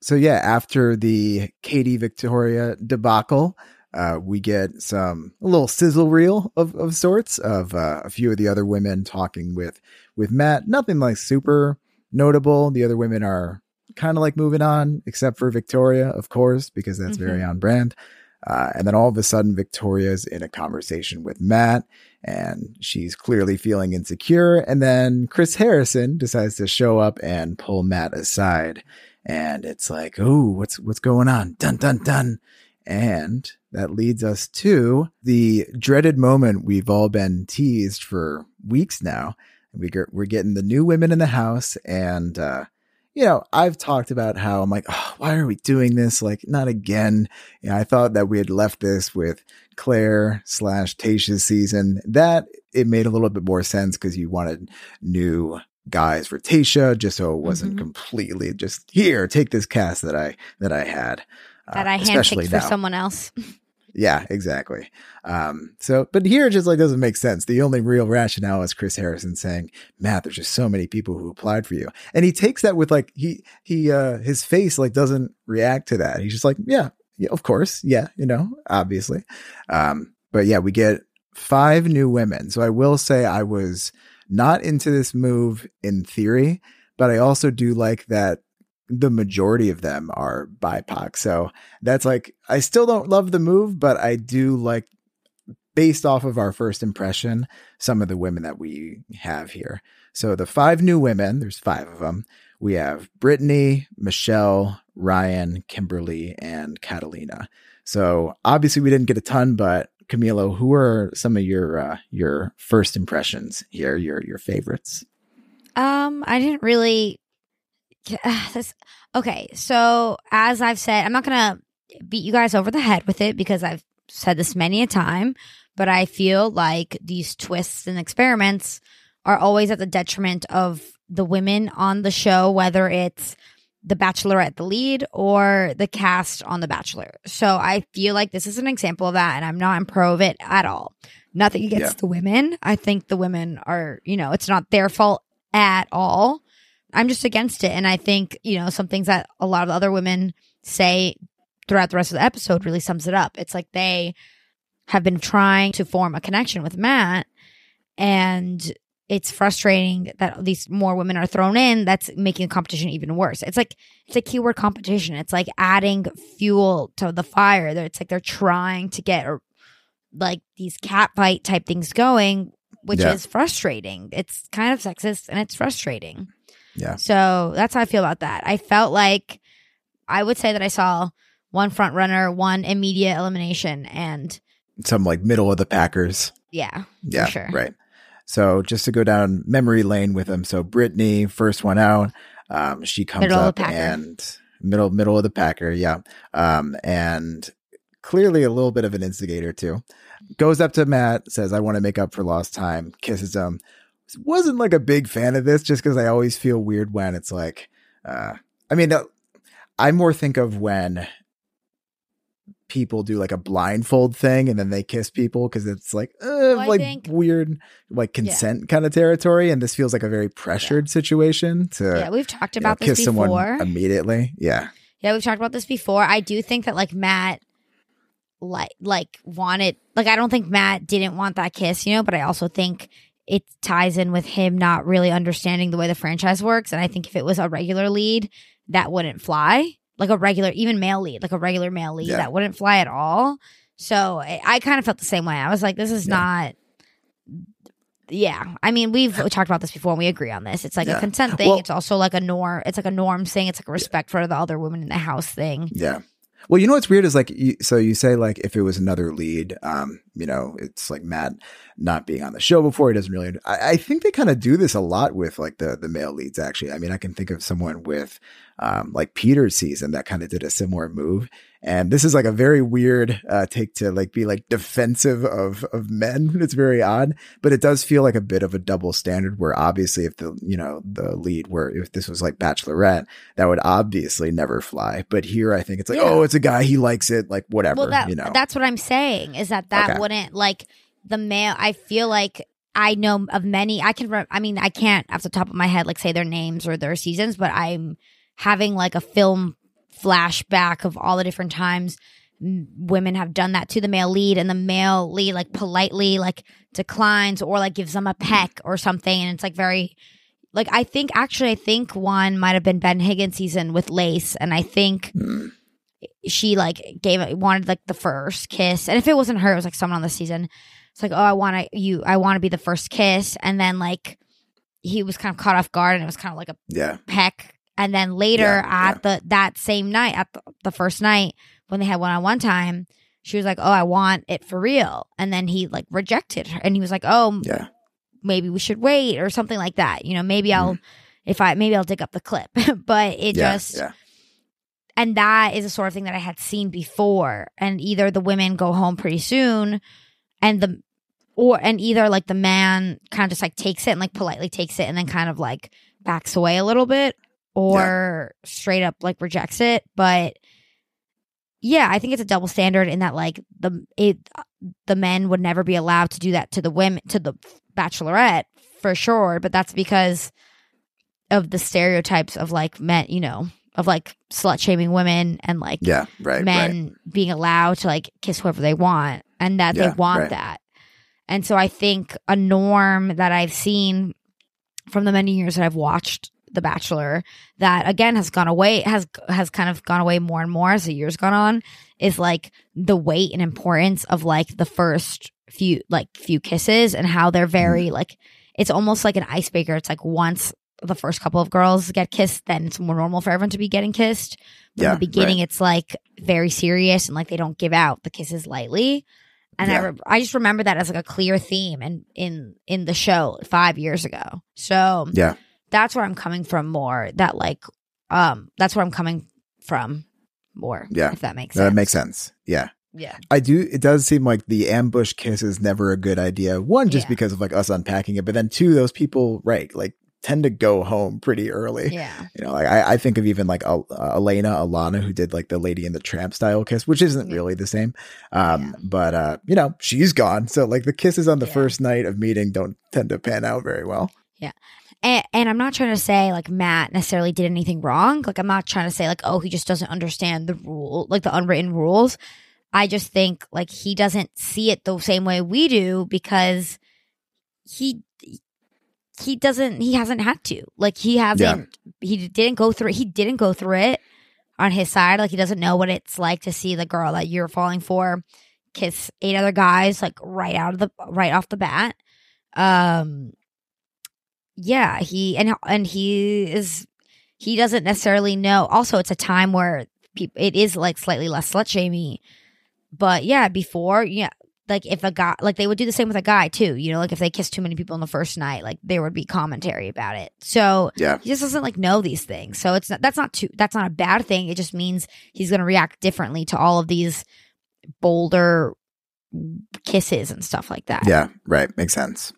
So yeah, after the Katie Victoria debacle, uh, we get some a little sizzle reel of, of sorts of uh, a few of the other women talking with with Matt. Nothing like super notable. The other women are kind of like moving on, except for Victoria, of course, because that's very on brand. Uh, and then all of a sudden, Victoria's in a conversation with Matt, and she's clearly feeling insecure. And then Chris Harrison decides to show up and pull Matt aside, and it's like, oh, what's what's going on? Dun dun dun. And that leads us to the dreaded moment we've all been teased for weeks now. We get, we're getting the new women in the house, and uh, you know, I've talked about how I'm like, oh, why are we doing this? Like, not again. You know, I thought that we had left this with Claire slash Tasha's season. That it made a little bit more sense because you wanted new guys for Tasha, just so it wasn't Mhm. completely just here, take this cast that I that I had. Uh, That I handpicked for now. someone else. [LAUGHS] Yeah, exactly. Um, so, but here it just like doesn't make sense. The only real rationale is Chris Harrison saying, Matt, there's just so many people who applied for you. And he takes that with like, he, he, uh, his face like doesn't react to that. He's just like, yeah, yeah, of course. Yeah. You know, obviously. Um, but yeah, we get five new women. So I will say I was not into this move in theory, but I also do like that the majority of them are BIPOC. So that's like I still don't love the move, but I do like based off of our first impression, some of the women that we have here. So the five new women, there's five of them. We have Brittany, Michelle, Ryan, Kimberly, and Catalina. So obviously we didn't get a ton, but Camila, who are some of your uh, your first impressions here? Your your favorites? Um, I didn't really. Uh, this okay. So as I've said, I'm not gonna beat you guys over the head with it because I've said this many a time. But I feel like these twists and experiments are always at the detriment of the women on the show, whether it's the Bachelorette, the lead, or the cast on The Bachelor. So I feel like this is an example of that, and I'm not in pro of it at all. Nothing against Yeah. the women. I think the women are, you know, it's not their fault at all. I'm just against it. And I think, you know, some things that a lot of the other women say throughout the rest of the episode really sums it up. It's like they have been trying to form a connection with Matt and it's frustrating that these more women are thrown in that's making the competition even worse. It's like it's a keyword competition. It's like adding fuel to the fire. It's like they're trying to get er, like these cat fight type things going, which Yeah. is frustrating. It's kind of sexist and it's frustrating. Yeah. So that's how I feel about that. I felt like I would say that I saw one front runner, one immediate elimination, and Some like middle of the Packers. yeah, Yeah, sure. right. So just to go down memory lane with them. So Brittany, first one out, um, she comes Middle up and middle middle of the packer, yeah, um, and clearly a little bit of an instigator too. Goes up to Matt, says, "I want to make up for lost time." Kisses him. Wasn't like a big fan of this, just because I always feel weird when it's like, uh, I mean, uh, I more think of when people do like a blindfold thing and then they kiss people because it's like uh, I like think- weird like consent kind of territory and this feels like a very pressured situation to yeah, we've talked you know, about this kiss before. someone immediately yeah Yeah, we've talked about this before. I do think that like Matt like like wanted like I don't think Matt didn't want that kiss, you know, but I also think it ties in with him not really understanding the way the franchise works. And I think if it was a regular lead, that wouldn't fly. Like a regular, even male lead, like a regular male lead, Yeah. that wouldn't fly at all. So I, I kind of felt the same way. I was like, this is Yeah. not. Yeah, I mean, we've talked about this before, and we agree on this. It's like Yeah. a consent thing. Well- it's also like a norm. It's like a norm thing. It's like a respect for the other women in the house thing. Yeah. Well, you know what's weird is like, you, so you say like if it was another lead, um, you know, it's like Matt not being on the show before. He doesn't really. I, I think they kind of do this a lot with like the the male leads. Actually, I mean, I can think of someone with, um, like Peter's season that kind of did a similar move. And this is like a very weird uh, take to like be like defensive of of men. [LAUGHS] It's very odd, but it does feel like a bit of a double standard. Where obviously, if the you know the lead were if this was like Bachelorette, that would obviously never fly. But here, I think it's like, Yeah. oh, it's a guy, he likes it, like whatever, well, that, you know. that's what I'm saying is that that Okay. wouldn't like the male. I feel like I know of many. I can. Re- I mean, I can't off the top of my head like say their names or their seasons, but I'm having like a film flashback of all the different times women have done that to the male lead and the male lead like politely like declines or like gives them a peck or something. And it's like very like I think actually I think one might have been Ben Higgins season with Lace. And I think Mm. she like gave it wanted like the first kiss. And if it wasn't her it was like someone on the season. It's like oh i want to you i want to be the first kiss. And then like he was kind of caught off guard and it was kind of like a yeah, peck and then later Yeah, at the that same night at the, the first night when they had one-on-one time she was like oh i want it for real. And then he like rejected her. And he was like oh yeah, maybe we should wait or something like that. You know maybe i'll if i maybe i'll dig up the clip. [LAUGHS] But it Mm-hmm. yeah, just yeah, and that is a sort of thing that I had seen before. And either the women go home pretty soon, and the or and either like the man kind of just like takes it and like politely takes it and then kind of like backs away a little bit, or straight up like rejects it. But yeah, I think it's a double standard in that like the it the men would never be allowed to do that to the women to the bachelorette for sure. But that's because of the stereotypes of like men, you know, of like slut shaming women and like yeah, right, right. men being allowed to like kiss whoever they want and that Yeah, they want right. that. And so I think a norm that I've seen from the many years that I've watched The Bachelor that again has gone away has has kind of gone away more and more as the years gone on is like the weight and importance of like the first few like few kisses and how they're very Mm-hmm. like it's almost like an icebreaker. It's like once the first couple of girls get kissed, then it's more normal for everyone to be getting kissed. But Yeah, the beginning, right. it's like very serious and like they don't give out the kisses lightly. And I, re- I just remember that as like a clear theme and in in the show five years ago. So Yeah, that's where I'm coming from more. That like um that's where I'm coming from more. Yeah. if that makes sense. that makes sense. Yeah. Yeah, I do. It does seem like the ambush kiss is never a good idea. One, just Yeah. because of like us unpacking it, but then two, those people, right, like tend to go home pretty early. yeah, You know, like I, I think of even like uh, Elena Alana who did like the Lady in the Tramp style kiss, which isn't Yeah. really the same. Um, Yeah. but uh, you know, she's gone. So like the kisses on the Yeah. first night of meeting don't tend to pan out very well. And, and I'm not trying to say like Matt necessarily did anything wrong. Like I'm not trying to say like oh he just doesn't understand the rule, like the unwritten rules. I just think like he doesn't see it the same way we do because he he doesn't he hasn't had to like he hasn't he didn't go through he didn't go through it on his side like he doesn't know what it's like to see the girl that you're falling for kiss eight other guys like right out of the right off the bat um yeah he and and he is he doesn't necessarily know also it's a time where people it is like slightly less slut shamey but yeah before yeah like if a guy like they would do the same with a guy too you know like if they kissed too many people on the first night like there would be commentary about it so Yeah. he just doesn't like know these things so it's not that's not too that's not a bad thing it just means he's going to react differently to all of these bolder kisses and stuff like that Yeah. Right. Makes sense.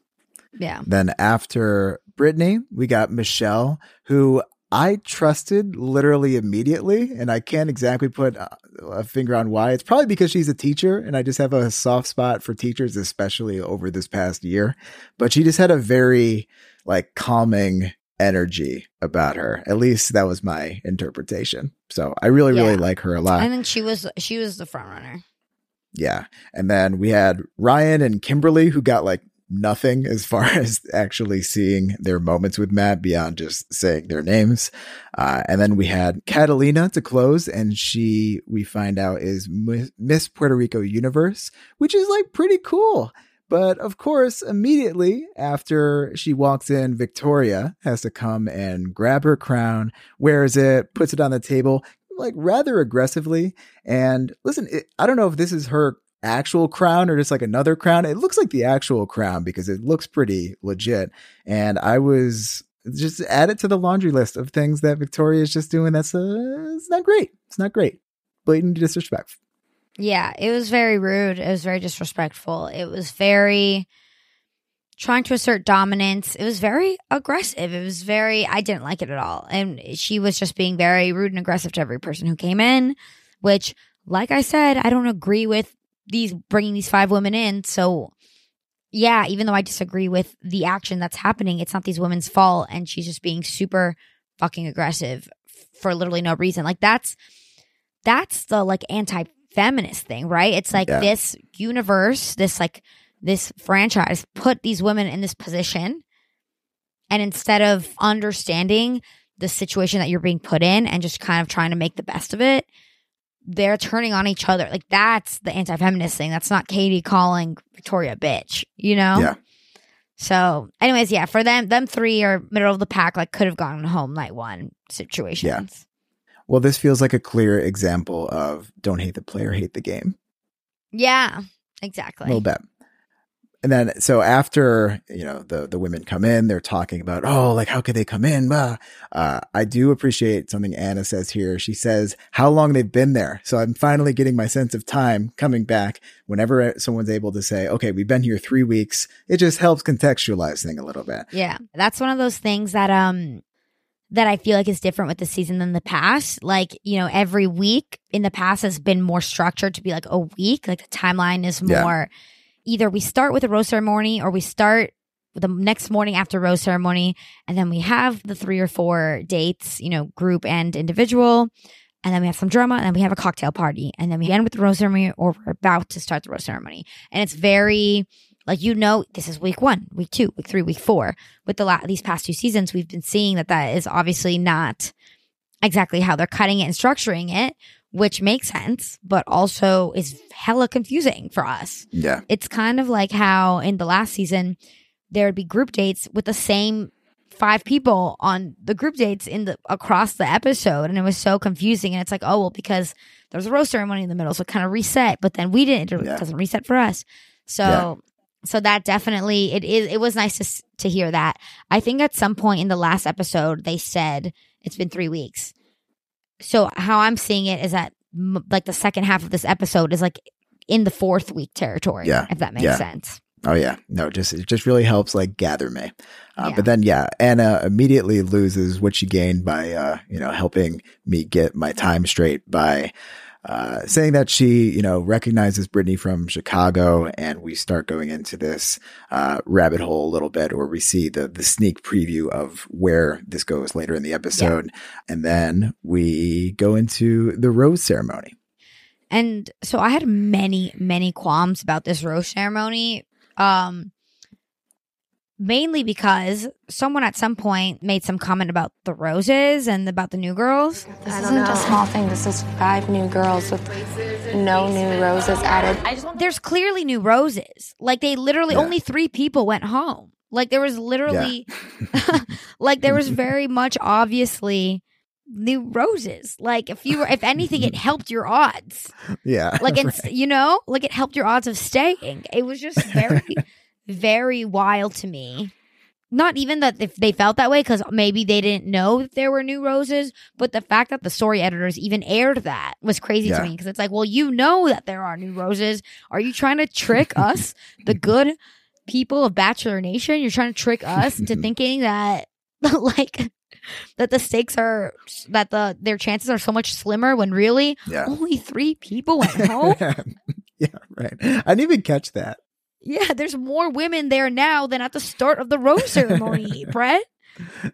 Yeah Then after Brittany, we got Michelle, who I trusted literally immediately, and I can't exactly put a finger on why. It's probably because she's a teacher, and I just have a soft spot for teachers, especially over this past year. But she just had a very like calming energy about her. At least that was my interpretation. So I really, really Yeah. like her a lot. I think she was she was the front runner. Yeah. And then we had Ryan and Kimberly who got like nothing as far [LAUGHS] as actually seeing their moments with Matt beyond just saying their names. Uh, and then we had Catalina to close, and she, we find out, is Miss Puerto Rico Universe, which is like pretty cool. But of course, immediately after she walks in, Victoria has to come and grab her crown, wears it, puts it on the table, like rather aggressively. And listen, it, I don't know if this is her actual crown or just like another crown. It looks like the actual crown because it looks pretty legit. And I was just add it to the laundry list of things that Victoria is just doing. That's uh, it's not great. It's not great. Blatant disrespect. Yeah, it was very rude. It was very disrespectful. It was very trying to assert dominance. It was very aggressive. It was very I didn't like it at all. And she was just being very rude and aggressive to every person who came in, which like I said, I don't agree with these bringing these five women in. So yeah, even though I disagree with the action that's happening, it's not these women's fault and she's just being super fucking aggressive for literally no reason. Like that's that's the like anti feminist thing, right? It's like Yeah. this universe, this like this franchise put these women in this position and instead of understanding the situation that you're being put in and just kind of trying to make the best of it, they're turning on each other. Like that's the anti-feminist thing. That's not Katie calling Victoria a bitch, you know? Yeah. So, anyways, yeah, for them, them three are middle of the pack. Like, could have gone home night one situations. Yeah. Well, this feels like a clear example of don't hate the player, hate the game. Yeah, exactly. A little bit. And then, so after, you know, the, the women come in, they're talking about, oh, like, how could they come in? Uh, I do appreciate something Anna says here. She says how long they've been there. So I'm finally getting my sense of time coming back whenever someone's able to say, okay, we've been here three weeks. It just helps contextualize thing a little bit. Yeah. That's one of those things that um that I feel like is different with the season than the past. Like, you know, every week in the past has been more structured to be like a week. Like the timeline is Yeah. Either we start with a rose ceremony or we start the next morning after rose ceremony and then we have the three or four dates, you know, group and individual. And then we have some drama and then we have a cocktail party. And then we end with the rose ceremony or we're about to start the rose ceremony. And it's very like you know this is week one week two week three week four with the la- these past two seasons we've been seeing that that is obviously not exactly how they're cutting it and structuring it which makes sense but also is hella confusing for us Yeah. it's kind of like how in the last season there would be group dates with the same five people on the group dates in the across the episode and it was so confusing and it's like oh well because there's a rose ceremony in the middle so it kind of reset but then we didn't it Yeah. doesn't reset for us so Yeah. so that definitely it is it was nice to to hear that i think at some point in the last episode they said it's been 3 weeks so how i'm seeing it is that m- like the second half of this episode is like in the fourth week territory Yeah. if that makes Yeah. sense Oh yeah, no, just it just really helps like gather me. Uh, Yeah. But then yeah, Anna immediately loses what she gained by uh, you know helping me get my time straight by uh, saying that she you know recognizes Brittany from Chicago, and we start going into this uh, rabbit hole a little bit, or we see the the sneak preview of where this goes later in the episode, and then we go into the rose ceremony. And so I had many, many qualms about this rose ceremony. Um mainly because someone at some point made some comment about the roses and about the new girls. This isn't a small thing. This is five new girls with no new roses added. I just want There's clearly new roses. Like they literally Yeah. only 3 people went home. Like there was literally [LAUGHS] like there was [LAUGHS] very much obviously new roses. Like if you were if anything it helped your odds. Yeah, like [LAUGHS] and right. you know like it helped your odds of staying it was just very very wild to me not even that if they felt that way because maybe they didn't know that there were new roses but the fact that the story editors even aired that was crazy Yeah. to me because it's like well you know that there are new roses are you trying to trick [LAUGHS] us the good people of bachelor nation you're trying to trick us into mm-hmm. thinking that [LAUGHS] like that the stakes are that the their chances are so much slimmer when really Yeah. only three people went [LAUGHS] home. yeah, right. I didn't even catch that. Yeah, there's more women there now than at the start of the rose [LAUGHS] ceremony, Brett.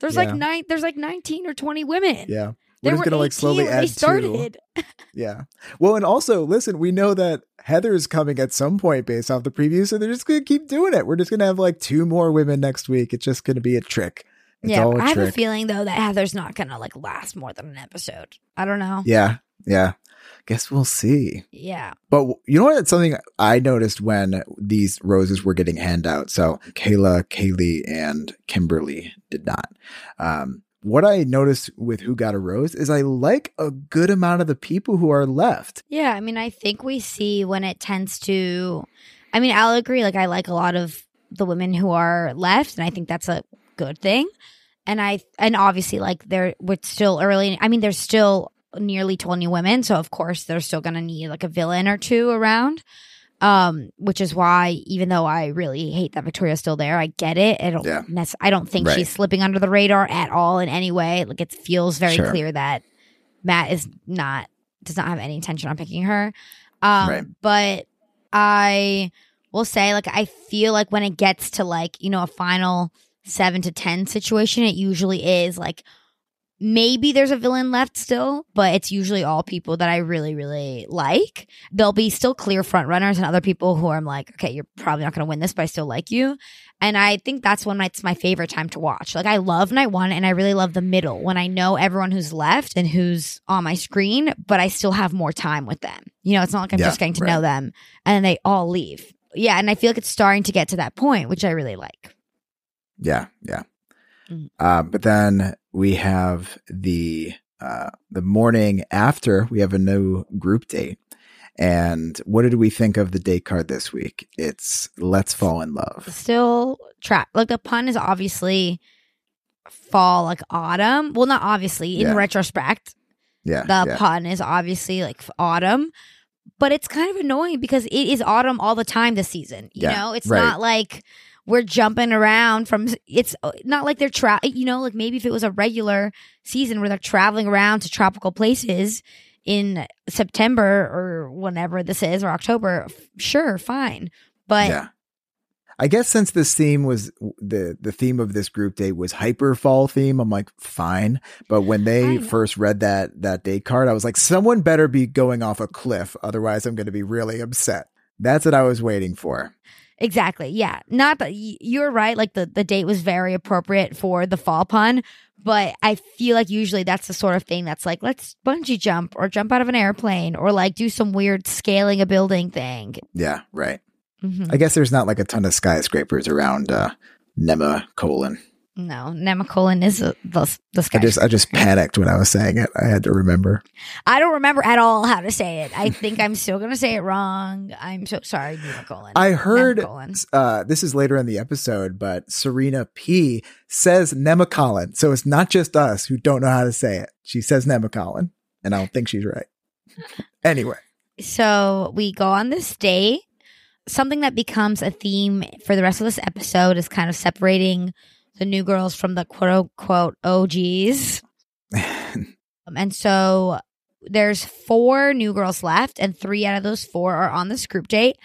There's Yeah. like nine. There's like nineteen or twenty women. Yeah. there We're just gonna like slowly add two. started. [LAUGHS] Yeah. Well, and also, listen, we know that Heather's coming at some point based off the preview, so they're just going to keep doing it. We're just going to have like two more women next week. It's just going to be a trick. It's yeah, a I have a feeling though that Heather's not gonna like last more than an episode. I don't know. yeah. Yeah. Guess we'll see. Yeah. But you know what? It's something I noticed when these roses were getting handed out. So Kayla, Kaylee, and Kimberly did not. Um, what I noticed with who got a rose is I like a good amount of the people who are left. Yeah, I mean, I think we see when it tends to. I mean, I'll agree. Like, I like a lot of the women who are left, and I think that's a good thing. And I, and obviously, like, they're we're still early. I mean, there's still nearly 20 women, so of course they're still gonna need like a villain or two around. Um, which is why, even though I really hate that Victoria's still there, I get it. I don't. Yeah. nec- I don't think Right. she's slipping under the radar at all in any way. Like, it feels very Sure. clear that Matt is not does not have any intention on picking her. Um, Right. but I will say, like, I feel like when it gets to like, you know, a final seven to 10 situation, it usually is like maybe there's a villain left still, but it's usually all people that I really, really like. There'll be still clear front runners and other people who I'm like, okay, you're probably not going to win this, but I still like you. And I think that's when it's my favorite time to watch. Like I love night one and I really love the middle when I know everyone who's left and who's on my screen, but I still have more time with them. You know, it's not like I'm Yeah, just getting to right. know them and they all leave. Yeah. And I feel like it's starting to get to that point, which I really like. Yeah, yeah. Mhm. Uh, but then we have the uh, the morning after we have a new group date. And what did we think of the date card this week? It's Let's Fall in Love. Still trap. Like the pun is obviously fall, like autumn. Well, not obviously. In Yeah. retrospect, Yeah, the yeah, pun is obviously like autumn, but it's kind of annoying because it is autumn all the time this season. You Yeah, know, it's right. not like we're jumping around from. It's uh, not like they're tra. You know, like maybe if it was a regular season where they're traveling around to tropical places in September or whenever this is or October, sure, fine. But yeah. I guess since this theme was the the theme of this group date was hyper fall theme, I'm like fine. But when they first read that that date card, I was like, someone better be going off a cliff, otherwise I'm going to be really upset. That's what I was waiting for. Exactly. Yeah. Not that you're right. Like the, the date was very appropriate for the fall pun, but I feel like usually that's the sort of thing that's like, let's bungee jump or jump out of an airplane or like do some weird scaling a building thing. Yeah, right. Mhm. I guess there's not like a ton of skyscrapers around uh, Nema colon. No, Nemacolin is the, the, the I just I just panicked when I was saying it. I had to remember. I don't remember at all how to say it. I think I'm still going to say it wrong. I'm so sorry, Nemacolin. I heard Nemacolin. uh, this is later in the episode, but Serena P says Nemacolin, so it's not just us who don't know how to say it. She says Nemacolin, and I don't think she's right. anyway, So we go on this date. Something that becomes a theme for the rest of this episode is kind of separating the new girls from the quote unquote OGs. [LAUGHS] Um, and so there's four new girls left, and three out of those four are on this group date.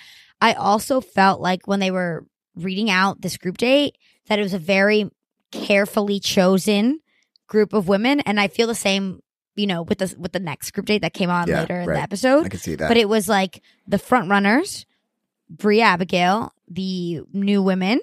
I also felt like when they were reading out this group date that it was a very carefully chosen group of women, and I feel the same, you know, with the with the next group date that came on Yeah, later in right. the episode I can see that. but it was like the front runners, Bri Abigail, the new women,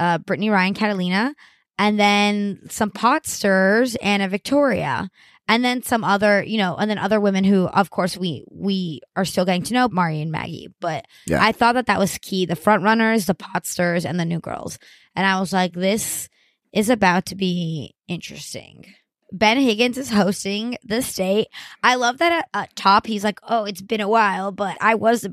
uh, Brittany Ryan, Catalina, and then some pot stirrers, Anna Victoria, and then some other, you know, and then other women who, of course, we we are still getting to know, Mari and Maggie. But Yeah. I thought that that was key: the front runners, the pot stirrers, and the new girls. And I was like, this is about to be interesting. Ben Higgins is hosting the state. I love that at, at top he's like, "Oh, it's been a while, but I was the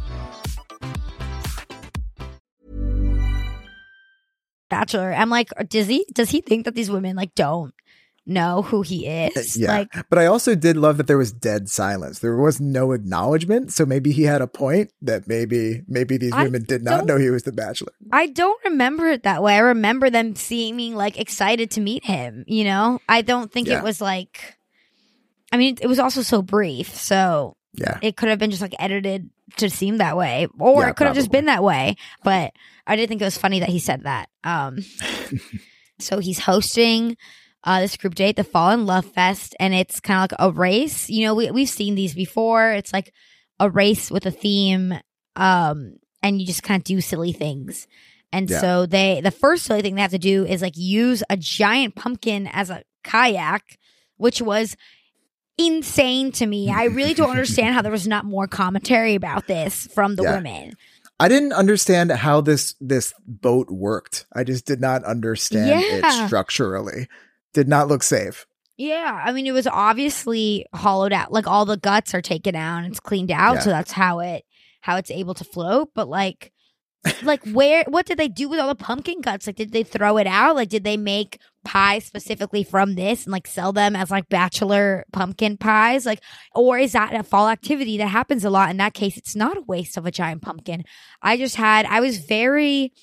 Bachelor. I'm like, does he does he think that these women like don't know who he is? [LAUGHS] Yeah. Like but I also did love that there was dead silence. There was no acknowledgement. So maybe he had a point that maybe maybe these I women did not know he was the bachelor. I don't remember it that way. I remember them seeming like excited to meet him, you know? I don't think Yeah. it was like I mean, it was also so brief, so Yeah. it could have been just like edited to seem that way or Yeah, it could have just been that way but i did think it was funny that he said that um [LAUGHS] so he's hosting uh this group date the fall in love fest and it's kind of like a race you know we, we've seen these before it's like a race with a theme um and you just kind of do silly things and Yeah. so they the first silly thing they have to do is like use a giant pumpkin as a kayak which was insane to me. I really don't [LAUGHS] understand how there was not more commentary about this from the Yeah. women. I didn't understand how this this boat worked. I just did not understand Yeah. it structurally. Did not look safe. Yeah, I mean it was obviously hollowed out. Like all the guts are taken out, it's cleaned out, Yeah. so that's how it how it's able to float, but like like where what did they do with all the pumpkin guts? Like did they throw it out? Like did they make pies specifically from this and like sell them as like bachelor pumpkin pies? Like or is that a fall activity that happens a lot? In that case, it's not a waste of a giant pumpkin. I just had I was very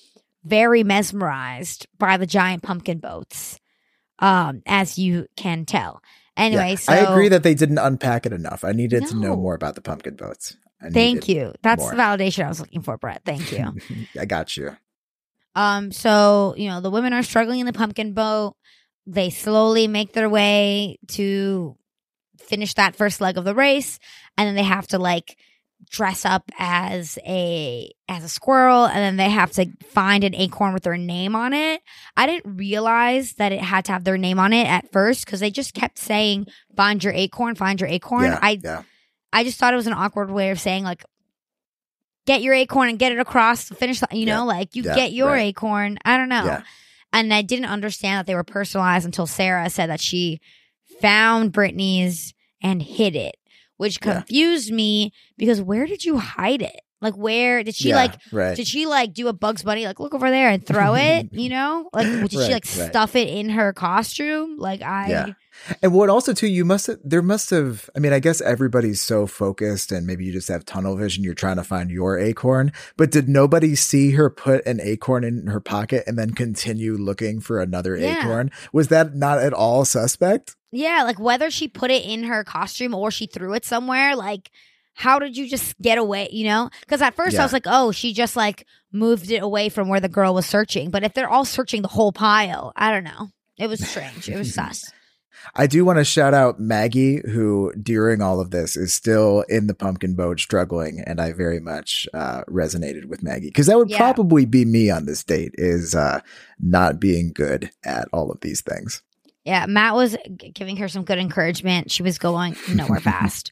very mesmerized by the giant pumpkin boats. Um as you can tell. Anyway, Yeah. so I agree that they didn't unpack it enough. I needed to know more about the pumpkin boats. I Thank you. That's more. the validation I was looking for, Brett. Thank you. [LAUGHS] I got you. Um, so you know the women are struggling in the pumpkin boat. They slowly make their way to finish that first leg of the race, and then they have to like dress up as a as a squirrel, and then they have to find an acorn with their name on it. I didn't realize that it had to have their name on it at first because they just kept saying "find your acorn, find your acorn." yeah, I yeah. I just thought it was an awkward way of saying like get your acorn and get it across the finish line. You know, Yeah. like you Yeah, get your right. acorn. I don't know. Yeah. And I didn't understand that they were personalized until Sarah said that she found Britney's and hid it, which confused me because where did you hide it? Like where did she like right. did she like do a Bugs Bunny like look over there and throw it? [LAUGHS] You know, like did she like right. stuff it in her costume? Like I. And what also too, you must have, there must have, I mean, I guess everybody's so focused and maybe you just have tunnel vision. You're trying to find your acorn, but did nobody see her put an acorn in her pocket and then continue looking for another Yeah. acorn? Was that not at all suspect? Yeah, like whether she put it in her costume or she threw it somewhere, like how did you just get away, you know? Because at first I was like, oh, she just like moved it away from where the girl was searching. But if they're all searching the whole pile, I don't know. It was strange. it was [LAUGHS] sus. I do want to shout out Maggie, who during all of this is still in the pumpkin boat struggling. And I very much uh, resonated with Maggie because that would Yeah. probably be me on this date is uh, not being good at all of these things. Yeah, Matt was g- giving her some good encouragement. She was going nowhere [LAUGHS] fast.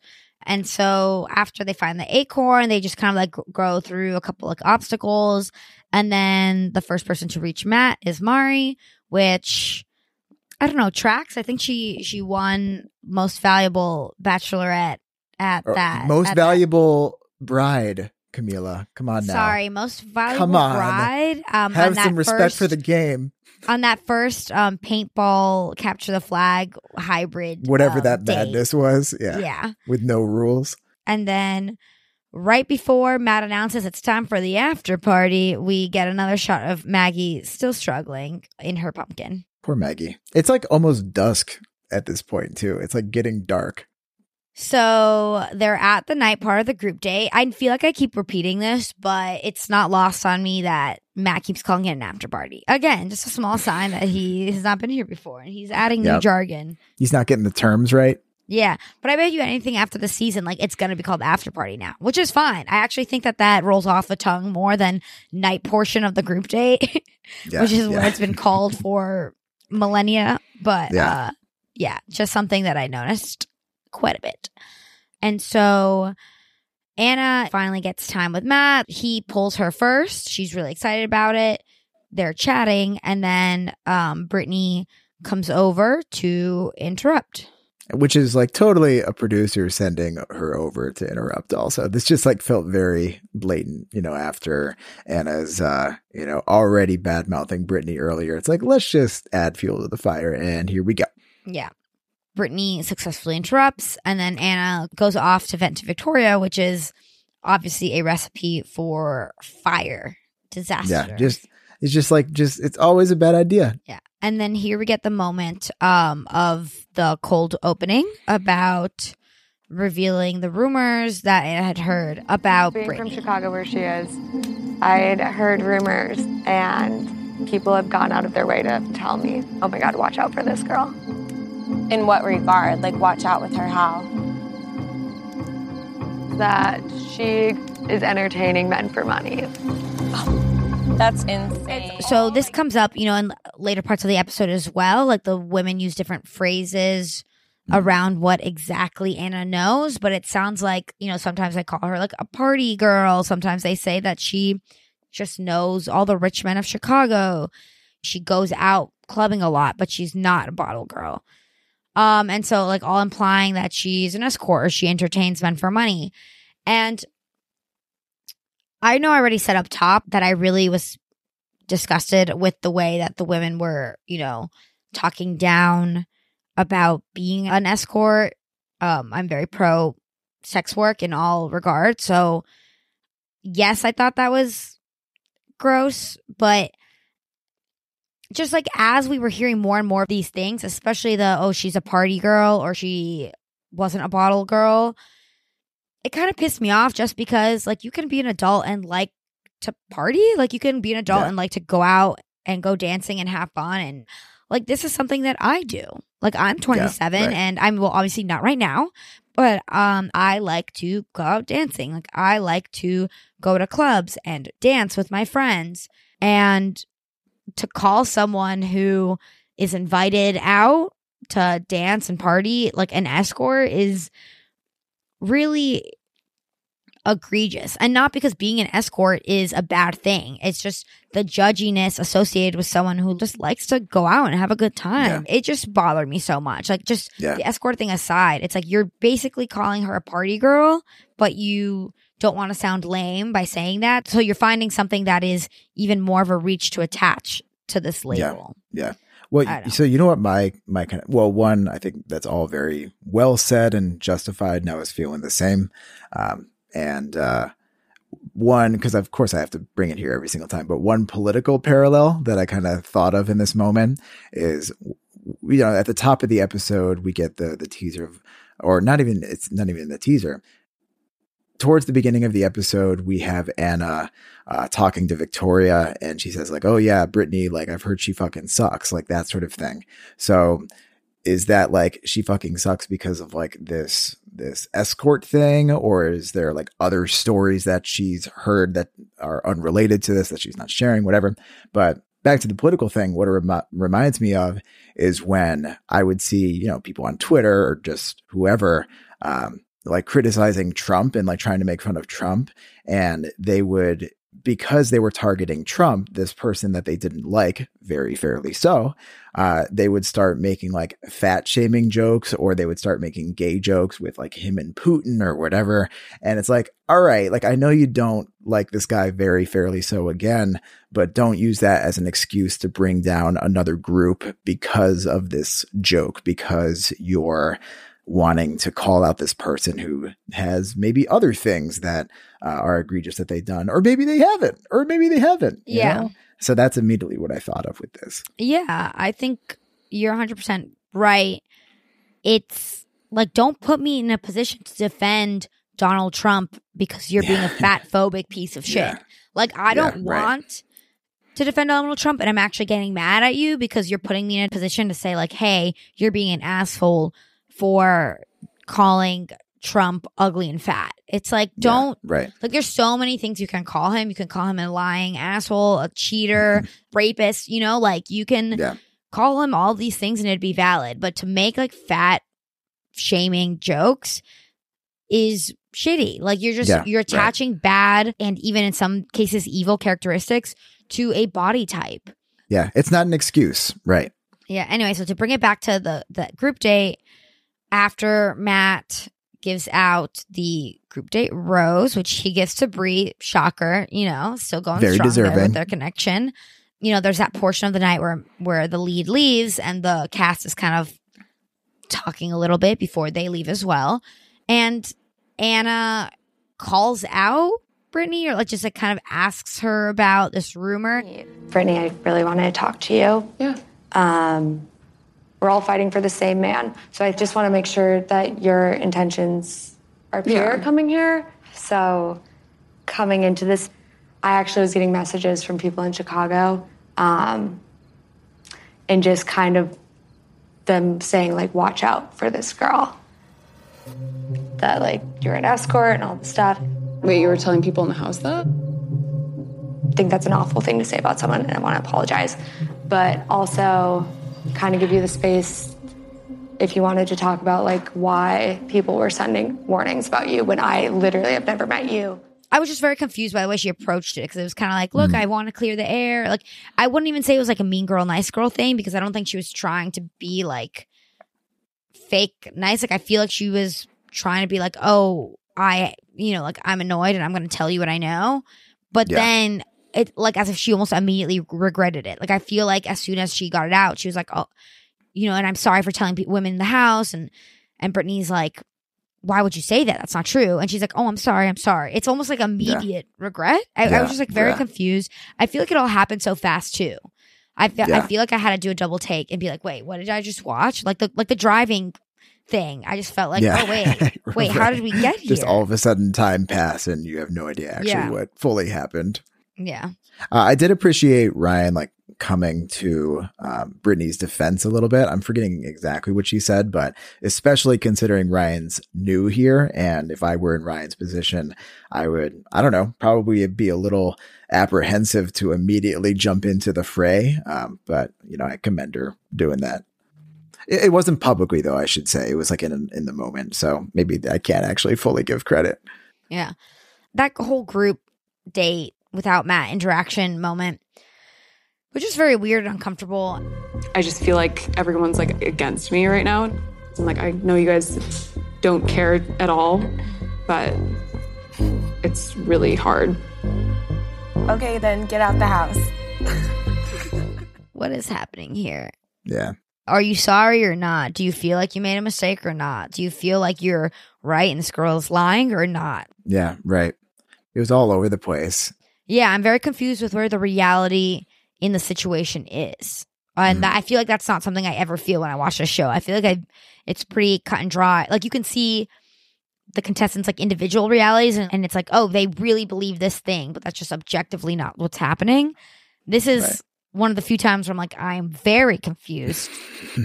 And so after they find the acorn, they just kind of like g- go through a couple like obstacles. And then the first person to reach Matt is Mari, which I don't know, tracks. I think she she won most valuable bachelorette at Or that. most at that- valuable bride, Camila. Come on now. Sorry, most valuable come on. bride. Um, on Have that some respect for the game, on that first um paintball capture the flag hybrid. whatever um, that date. madness was. Yeah. yeah. With no rules. And then right before Matt announces it's time for the after party, we get another shot of Maggie still struggling in her pumpkin. Poor Maggie. It's like almost dusk at this point, too. It's like getting dark. So they're at the night part of the group date. I feel like I keep repeating this, but it's not lost on me that Matt keeps calling it an after party. Again, just a small sign that he [LAUGHS] has not been here before and he's adding new jargon. He's not getting the terms right. Yeah, but I bet you anything after the season, like it's going to be called after party now, which is fine. I actually think that that rolls off the tongue more than night portion of the group date, [LAUGHS] Yeah, which is yeah. what it's been called [LAUGHS] for millennia. But Yeah. uh, yeah, just something that I noticed quite a bit. And so Anna finally gets time with Matt. He pulls her first. She's really excited about it. They're chatting, and then um, Brittany comes over to interrupt. Which is like totally a producer sending her over to interrupt also this just like felt very blatant you know after anna's uh you know already bad mouthing brittany earlier it's like let's just add fuel to the fire and here we go Yeah. Brittany successfully interrupts, and then Anna goes off to vent to Victoria, which is obviously a recipe for fire disaster. yeah just it's just like just it's always a bad idea Yeah. And then here we get the moment um, of the cold opening about revealing the rumors that I had heard about Being Brittany. from Chicago, where she is, I had heard rumors, and people have gone out of their way to tell me, "Oh my God, watch out for this girl." In what regard? Like, watch out with her how? That she is entertaining men for money. That's insane. So this comes up, you know, in later parts of the episode as well. Like the women use different phrases around what exactly Anna knows, but it sounds like, you know, sometimes they call her like a party girl. Sometimes they say that she just knows all the rich men of Chicago. She goes out clubbing a lot, but she's not a bottle girl. Um, and so like all implying that she's an escort or she entertains men for money. And I know I already said up top that I really was disgusted with the way that the women were, you know, talking down about being an escort. Um, I'm very pro sex work in all regards. So, yes, I thought that was gross, but just like as we were hearing more and more of these things, especially the, oh, she's a party girl or she wasn't a bottle girl, it kind of pissed me off just because, like, you can be an adult and like to party. Like you can be an adult Yeah. and like to go out and go dancing and have fun. And like this is something that I do. Like I'm 27 right. and I'm well obviously not right now, but um I like to go out dancing. Like I like to go to clubs and dance with my friends. And to call someone who is invited out to dance and party like an escort is really egregious. And not because being an escort is a bad thing. It's just the judginess associated with someone who just likes to go out and have a good time. It just bothered me so much. Like just Yeah. the escort thing aside it's like you're basically calling her a party girl but you don't want to sound lame by saying that. So you're finding something that is even more of a reach to attach to this label. Yeah. Well, so you know what my my kind of well, one, I think that's all very well said and justified, and I was feeling the same. Um, and uh, one, because of course I have to bring it here every single time, but one political parallel that I kind of thought of in this moment is, you know, at the top of the episode we get the the teaser of, or not even it's not even the teaser. Towards the beginning of the episode, we have Anna uh, talking to Victoria, and she says like, "Oh yeah, Brittany, like I've heard she fucking sucks," like that sort of thing. So, is that like she fucking sucks because of like this this escort thing, or is there like other stories that she's heard that are unrelated to this that she's not sharing, whatever? But back to the political thing, what it remi- reminds me of is when I would see you know people on Twitter or just whoever. Um, like criticizing Trump and like trying to make fun of Trump. And they would, because they were targeting Trump, this person that they didn't like, very fairly so, uh, they would start making like fat shaming jokes or they would start making gay jokes with like him and Putin or whatever. And it's like, all right, like I know you don't like this guy very fairly so again, but don't use that as an excuse to bring down another group because of this joke, because you're wanting to call out this person who has maybe other things that uh, are egregious that they've done, or maybe they haven't, or maybe they haven't. Yeah. know? So that's immediately what I thought of with this. Yeah, I think you're 100% right. It's like, don't put me in a position to defend Donald Trump because you're being a fat [LAUGHS] phobic piece of shit. Yeah. Like, I Yeah, don't right. want to defend Donald Trump, and I'm actually getting mad at you because you're putting me in a position to say, like, hey, you're being an asshole for calling Trump ugly and fat. It's like, don't Yeah, right. like there's so many things you can call him. You can call him a lying asshole, a cheater, [LAUGHS] rapist, you know, like you can Yeah. call him all these things and it'd be valid. But to make like fat shaming jokes is shitty. Like you're just Yeah, you're right. attaching bad and even in some cases evil characteristics to a body type. Yeah, it's not an excuse, right? Yeah. Anyway, so to bring it back to the the group date, after Matt gives out the group date rose, which he gives to Bri, shocker, you know, still going Very strong there deserving. with their connection. You know, there's that portion of the night where where the lead leaves and the cast is kind of talking a little bit before they leave as well. And Anna calls out Brittany or like just like kind of asks her about this rumor. Brittany, I really wanted to talk to you. Yeah. Um, we're all fighting for the same man. So I just want to make sure that your intentions are pure Yeah. coming here. So coming into this, I actually was getting messages from people in Chicago um, and just kind of them saying, like, watch out for this girl. That, like, you're an escort and all this stuff. Wait, you were telling people in the house that? I think that's an awful thing to say about someone, and I want to apologize. But also, kind of give you the space if you wanted to talk about like why people were sending warnings about you when I literally have never met you. I was just very confused by the way she approached it because it was kind of like, look, mm. I want to clear the air. Like, I wouldn't even say it was like a mean girl, nice girl thing because I don't think she was trying to be like fake nice. Like, I feel like she was trying to be like, oh, I, you know, like I'm annoyed and I'm going to tell you what I know. But Yeah. then it, like, as if she almost immediately regretted it. Like, I feel like as soon as she got it out, she was like, oh, you know, and I'm sorry for telling pe- women in the house. And, and Brittany's like, why would you say that? That's not true. And she's like, oh, I'm sorry. I'm sorry. It's almost like immediate regret. I, I was just like very yeah. confused. I feel like it all happened so fast too. I feel, I feel like I had to do a double take and be like, wait, what did I just watch? Like the like the driving thing. I just felt like, yeah. oh wait, [LAUGHS] wait, how did we get here? Just all of a sudden, time pass, and you have no idea actually Yeah. what fully happened. Yeah, Uh, I did appreciate Ryan like coming to um, Brittany's defense a little bit. I'm forgetting exactly what she said, but especially considering Ryan's new here, and if I were in Ryan's position, I would, I don't know, probably be a little apprehensive to immediately jump into the fray. Um, but you know, I commend her doing that. It, it wasn't publicly though, I should say. It was like in in the moment, so maybe I can't actually fully give credit. yeah. That whole group date without Matt interaction moment, which is very weird and uncomfortable. I just feel like everyone's like against me right now. I'm like, I know you guys don't care at all, but it's really hard. Okay, then get out the house. What is happening here? Yeah. Are you sorry or not? Do you feel like you made a mistake or not? Do you feel like you're right and this girl is lying or not? Yeah, right. It was all over the place. Yeah, I'm very confused with where the reality in the situation is. And that, I feel like that's not something I ever feel when I watch a show. I feel like I it's pretty cut and dry. Like you can see the contestants like individual realities and, and it's like, oh, they really believe this thing, but that's just objectively not what's happening. This is Right. one of the few times where I'm like, I am very confused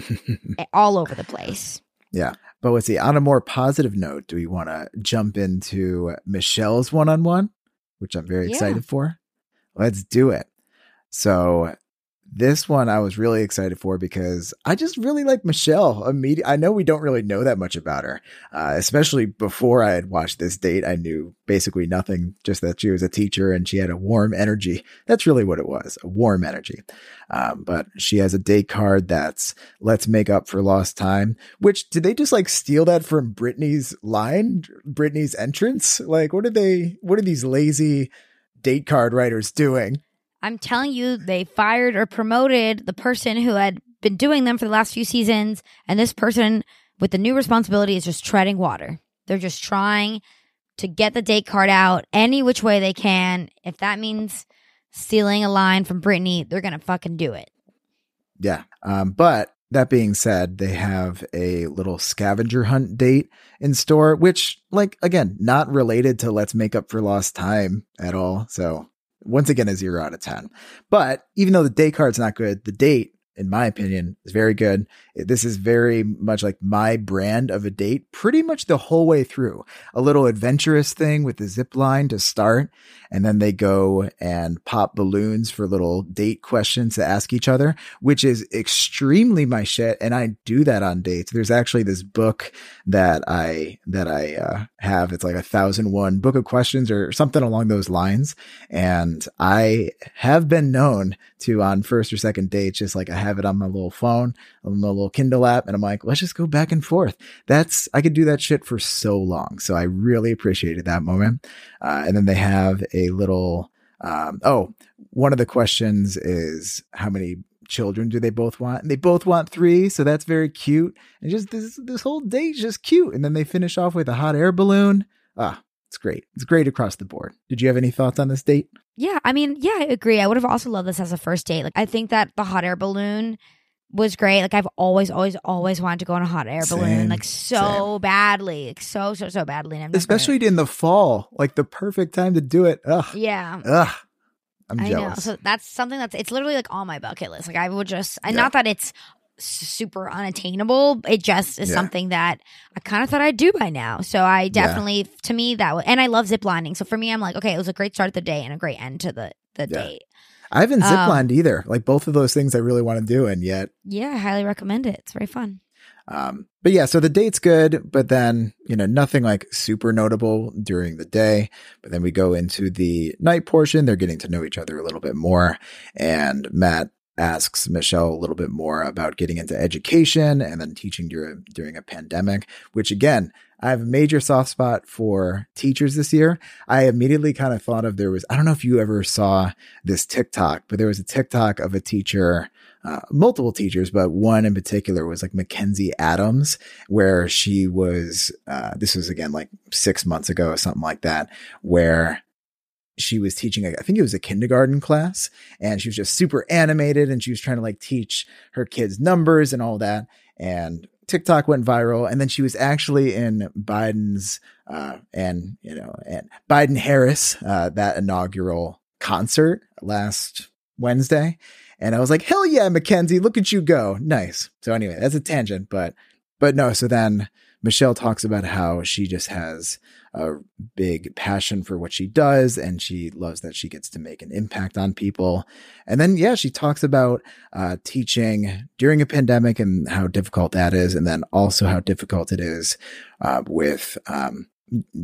[LAUGHS] all over the place. Yeah. But let's see. On a more positive note, do we want to jump into Michelle's one on one, which I'm very Yeah. excited for? Let's do it. So, this one I was really excited for because I just really like Michelle. Immediate, I know we don't really know that much about her, uh, especially before I had watched this date. I knew basically nothing, just that she was a teacher and she had a warm energy. That's really what it was a warm energy. Um, but she has a date card that's let's make up for lost time. Which did they just like steal that from Brittany's line, Brittany's entrance? Like, what are they? What are these lazy date card writers doing? I'm telling you, they fired or promoted the person who had been doing them for the last few seasons, and this person with the new responsibility is just treading water. They're just trying to get the date card out any which way they can. If that means stealing a line from Brittany, they're gonna fucking do it. Yeah. Um, but that being said, they have a little scavenger hunt date in store, which, like, again, not related to Let's Make Up for Lost Time at all. So, once again, a zero out of 10. But even though the day card's not good, the date, in my opinion, is very good. This is very much like my brand of a date, pretty much the whole way through. A little adventurous thing with the zip line to start, and then they go and pop balloons for little date questions to ask each other, which is extremely my shit. And I do that on dates. There's actually this book that I that I uh, have. It's like a thousand one book of questions or something along those lines. And I have been known to on first or second dates just like have it on my little phone, on my little Kindle app, and I'm like, let's just go back and forth. That's I could do that shit for so long. So I really appreciated that moment. Uh, and then they have a little. Um, oh, one of the questions is how many children do they both want? And they both want three, so that's very cute. And just this this whole date's just cute. And then they finish off with a hot air balloon. Ah, it's great. It's great across the board. Did you have any thoughts on this date? Yeah, I mean, yeah, I agree. I would have also loved this as a first date. Like, I think that the hot air balloon was great. Like, I've always, always, always wanted to go on a hot air balloon, Same, like so badly, like so, so, so badly. And I've never- Especially in the fall, like the perfect time to do it. Ugh. yeah. Ugh. I'm I know. jealous. So that's something that's it's literally like on my bucket list. Like I would just, and Yeah. not that it's super unattainable. It just is Yeah. something that I kind of thought I'd do by now. So I definitely, to me, that was, and I love zip lining. So for me, I'm like, okay, it was a great start of the day and a great end to the the Yeah. date. I haven't Um, ziplined either. Like both of those things I really want to do, and yet Yeah, I highly recommend it. It's very fun. Um, but yeah, so the date's good, but then, you know, nothing like super notable during the day. But then we go into the night portion. They're getting to know each other a little bit more. And Matt asks Michelle a little bit more about getting into education and then teaching during, during a pandemic, which again, I have a major soft spot for teachers this year. I immediately kind of thought of there was, I don't know if you ever saw this TikTok, but there was a TikTok of a teacher uh, multiple teachers, but one in particular was like Mackenzie Adams, where she was, uh, this was again like six months ago or something like that, where she was teaching, I think it was a kindergarten class, and she was just super animated and she was trying to like teach her kids numbers and all that. And TikTok went viral. And then she was actually in Biden's, uh, and, you know, and Biden Harris, uh, that inaugural concert last Wednesday. And I was like, hell yeah, Mackenzie, look at you go. Nice. So anyway, that's a tangent, but, but no. So then Michelle talks about how she just has a big passion for what she does and she loves that she gets to make an impact on people. And then, yeah, she talks about uh, teaching during a pandemic and how difficult that is. And then also how difficult it is uh, with, um,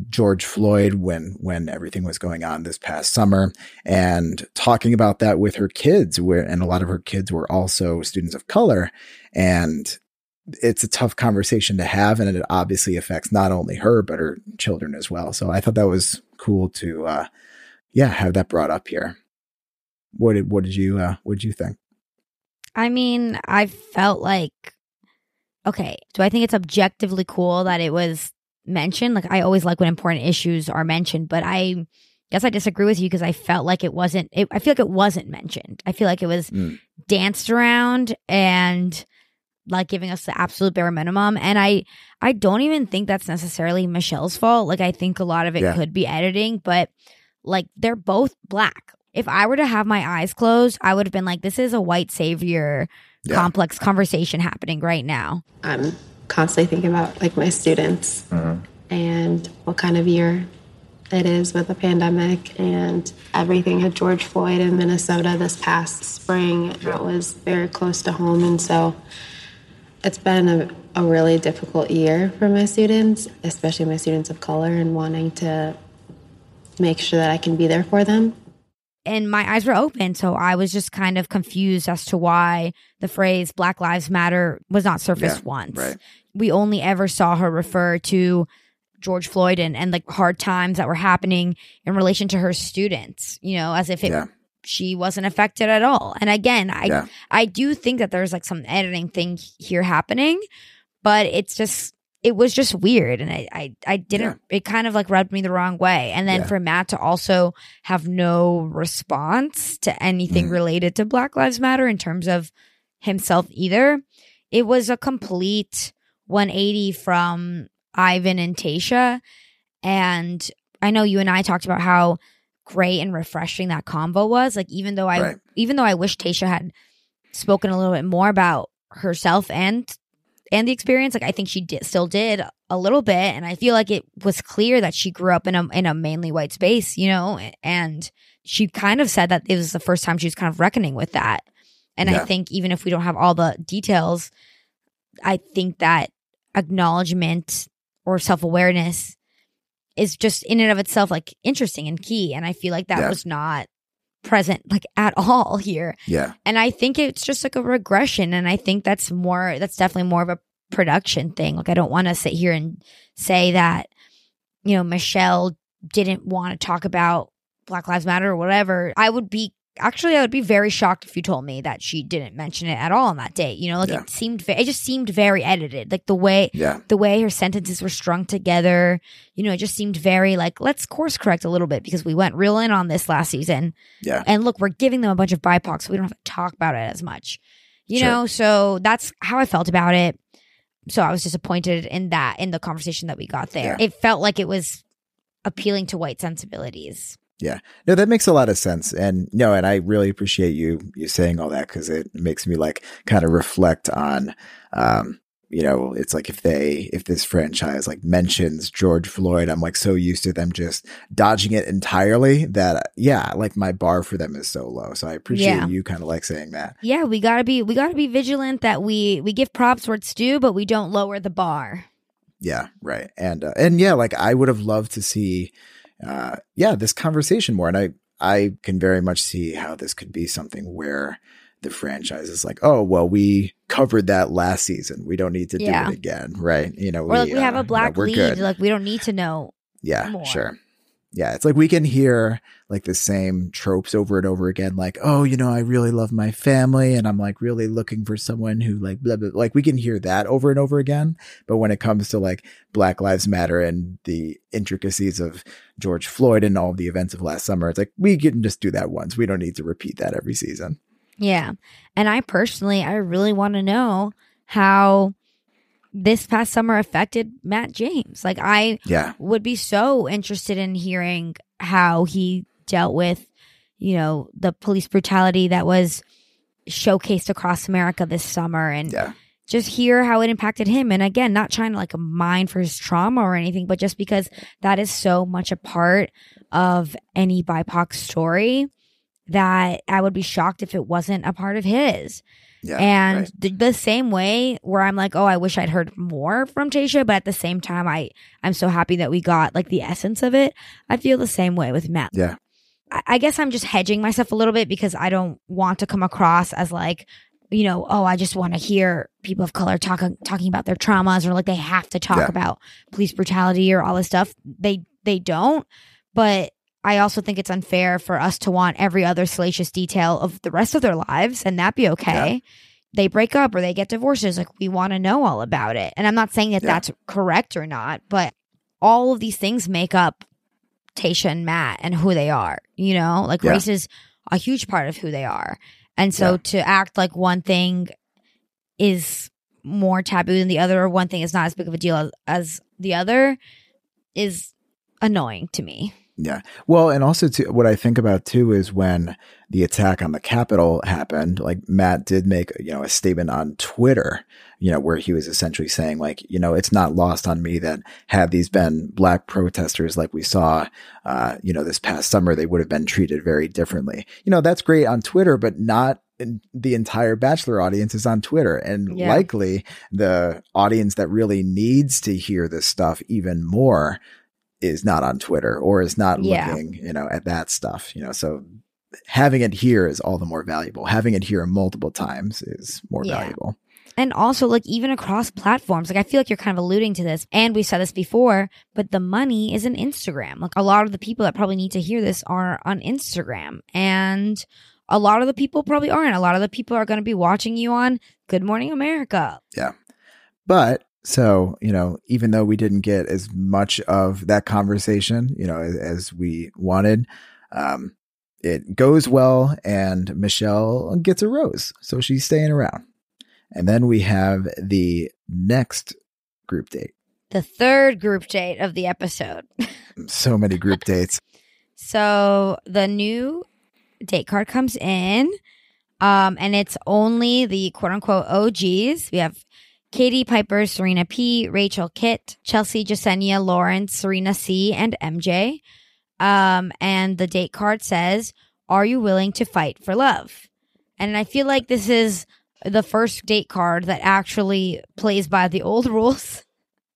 George Floyd when when everything was going on this past summer and talking about that with her kids where and a lot of her kids were also students of color and it's a tough conversation to have and it obviously affects not only her but her children as well. So I thought that was cool to uh yeah, have that brought up here. What did what did you uh what did you think? I mean, I felt like, okay, do I think it's objectively cool that it was mentioned? Like, I always like when important issues are mentioned, but I guess I disagree with you because I felt like it wasn't, it, I feel like it wasn't mentioned. I feel like it was Mm. danced around and like giving us the absolute bare minimum. And I, I don't even think that's necessarily Michelle's fault. Like, I think a lot of it Yeah. could be editing, but like, they're both black. If I were to have my eyes closed, I would have been like, this is a white savior Yeah. complex conversation happening right now. I'm constantly thinking about like my students mm-hmm. and what kind of year it is with the pandemic and everything at George Floyd in Minnesota this past spring. That was very close to home, and so it's been a, a really difficult year for my students, especially my students of color, and wanting to make sure that I can be there for them. And my eyes were open. So I was just kind of confused as to why the phrase Black Lives Matter was not surfaced Yeah, once. right. We only ever saw her refer to George Floyd and, and like hard times that were happening in relation to her students, you know, as if it Yeah. She wasn't affected at all. And again, I Yeah. I do think that there's like some editing thing here happening, but it's just it was just weird and I I, I didn't it kind of like rubbed me the wrong way. And then Yeah. for Matt to also have no response to anything Mhm. related to Black Lives Matter in terms of himself either, it was a complete 180 from Ivan and Tayshia. And I know you and I talked about how great and refreshing that convo was. Like even though I Right. even though I wish Tayshia had spoken a little bit more about herself and and the experience, like I think she did still did a little bit. And I feel like it was clear that she grew up in a in a mainly white space, you know, and she kind of said that it was the first time she was kind of reckoning with that. And I think even if we don't have all the details, I think that acknowledgement or self awareness is just in and of itself like interesting and key. And I feel like that Yeah. was not present like at [LAUGHS] all here. Yeah. And I think it's just like a regression. And I think that's more, that's definitely more of a production thing. Like, I don't want to sit here and say that, you know, Michelle didn't want to talk about Black Lives Matter or whatever. I would be, actually, I would be very shocked if you told me that she didn't mention it at all on that date. You know, like Yeah. it seemed, it just seemed very edited. Like the way, Yeah. the way her sentences were strung together, you know, it just seemed very like, let's course correct a little bit because we went real in on this last season. Yeah. And look, we're giving them a bunch of BIPOC, so we don't have to talk about it as much. You Sure. know, so that's how I felt about it. So I was disappointed in that, in the conversation that we got there. Yeah. It felt like it was appealing to white sensibilities. Yeah. No, that makes a lot of sense. And no, and I really appreciate you you saying all that because it makes me like kind of reflect on um, you know, it's like if they if this franchise like mentions George Floyd, I'm like so used to them just dodging it entirely that yeah, like my bar for them is so low. So I appreciate Yeah. you kind of like saying that. Yeah, we gotta be we gotta be vigilant that we we give props where it's due, but we don't lower the bar. Yeah, right. And uh, and yeah, like I would have loved to see uh yeah, this conversation more and I I can very much see how this could be something where the franchise is like, "Oh, well, we covered that last season. We don't need to Yeah. do it again." Right? You know, Or like we have uh, a black you know, lead, good. like we don't need to know. yeah, more. sure. Yeah, it's like we can hear like the same tropes over and over again like, "Oh, you know, I really love my family and I'm like really looking for someone who like blah blah." Like we can hear that over and over again, but when it comes to like Black Lives Matter and the intricacies of George Floyd and all the events of last summer, it's like we can just do that once. We don't need to repeat that every season. Yeah. And I personally I really want to know how this past summer affected Matt James. Like I Yeah. would be so interested in hearing how he dealt with, you know, the police brutality that was showcased across America this summer and Yeah. just hear how it impacted him. And again, not trying to like mine for his trauma or anything, but just because that is so much a part of any BIPOC story that I would be shocked if it wasn't a part of his. Yeah. and right. the, the same way where I'm like, oh, I wish I'd heard more from Tayshia, but at the same time, I I'm so happy that we got like the essence of it. I feel the same way with Matt. Yeah. I, I guess I'm just hedging myself a little bit because I don't want to come across as like, you know, oh, I just want to hear people of color talking talking about their traumas or like they have to talk Yeah. about police brutality or all this stuff. They they don't, but I also think it's unfair for us to want every other salacious detail of the rest of their lives and that be okay. They break up or they get divorces. Like we want to know all about it. And I'm not saying that Yeah. that's correct or not, but all of these things make up Tayshia and Matt and who they are. You know, like Yeah. race is a huge part of who they are. And so Yeah. to act like one thing is more taboo than the other, or one thing is not as big of a deal as, as the other, is annoying to me. Yeah. Well, and also too, what I think about too is when the attack on the Capitol happened, like Matt did make, you know, a statement on Twitter, you know, where he was essentially saying like, you know, it's not lost on me that had these been black protesters like we saw, uh, you know, this past summer, they would have been treated very differently. You know, that's great on Twitter, but not in the entire Bachelor audience is on Twitter. And Yeah. likely the audience that really needs to hear this stuff even more is not on Twitter or is not Yeah. looking, you know, at that stuff, you know. So having it here is all the more valuable. Having it here multiple times is more Yeah. valuable. And also, like, even across platforms, like, I feel like you're kind of alluding to this, and we said this before, but the money is in Instagram. Like, a lot of the people that probably need to hear this are on Instagram. And a lot of the people probably aren't. A lot of the people are going to be watching you on Good Morning America. Yeah. But so, you know, even though we didn't get as much of that conversation, you know, as, as we wanted, um, it goes well and Michelle gets a rose. So she's staying around. And then we have the next group date. The third group date of the episode. [LAUGHS] So many group dates. So the new date card comes in, um, and it's only the quote unquote OGs. We have Katie Pieper, Serena P, Rachel Kit, Chelsea Jessenia, Lawrence, Serena C, and MJ. Um, and the date card says, Are you willing to fight for love? And I feel like this is the first date card that actually plays by the old [LAUGHS] rules.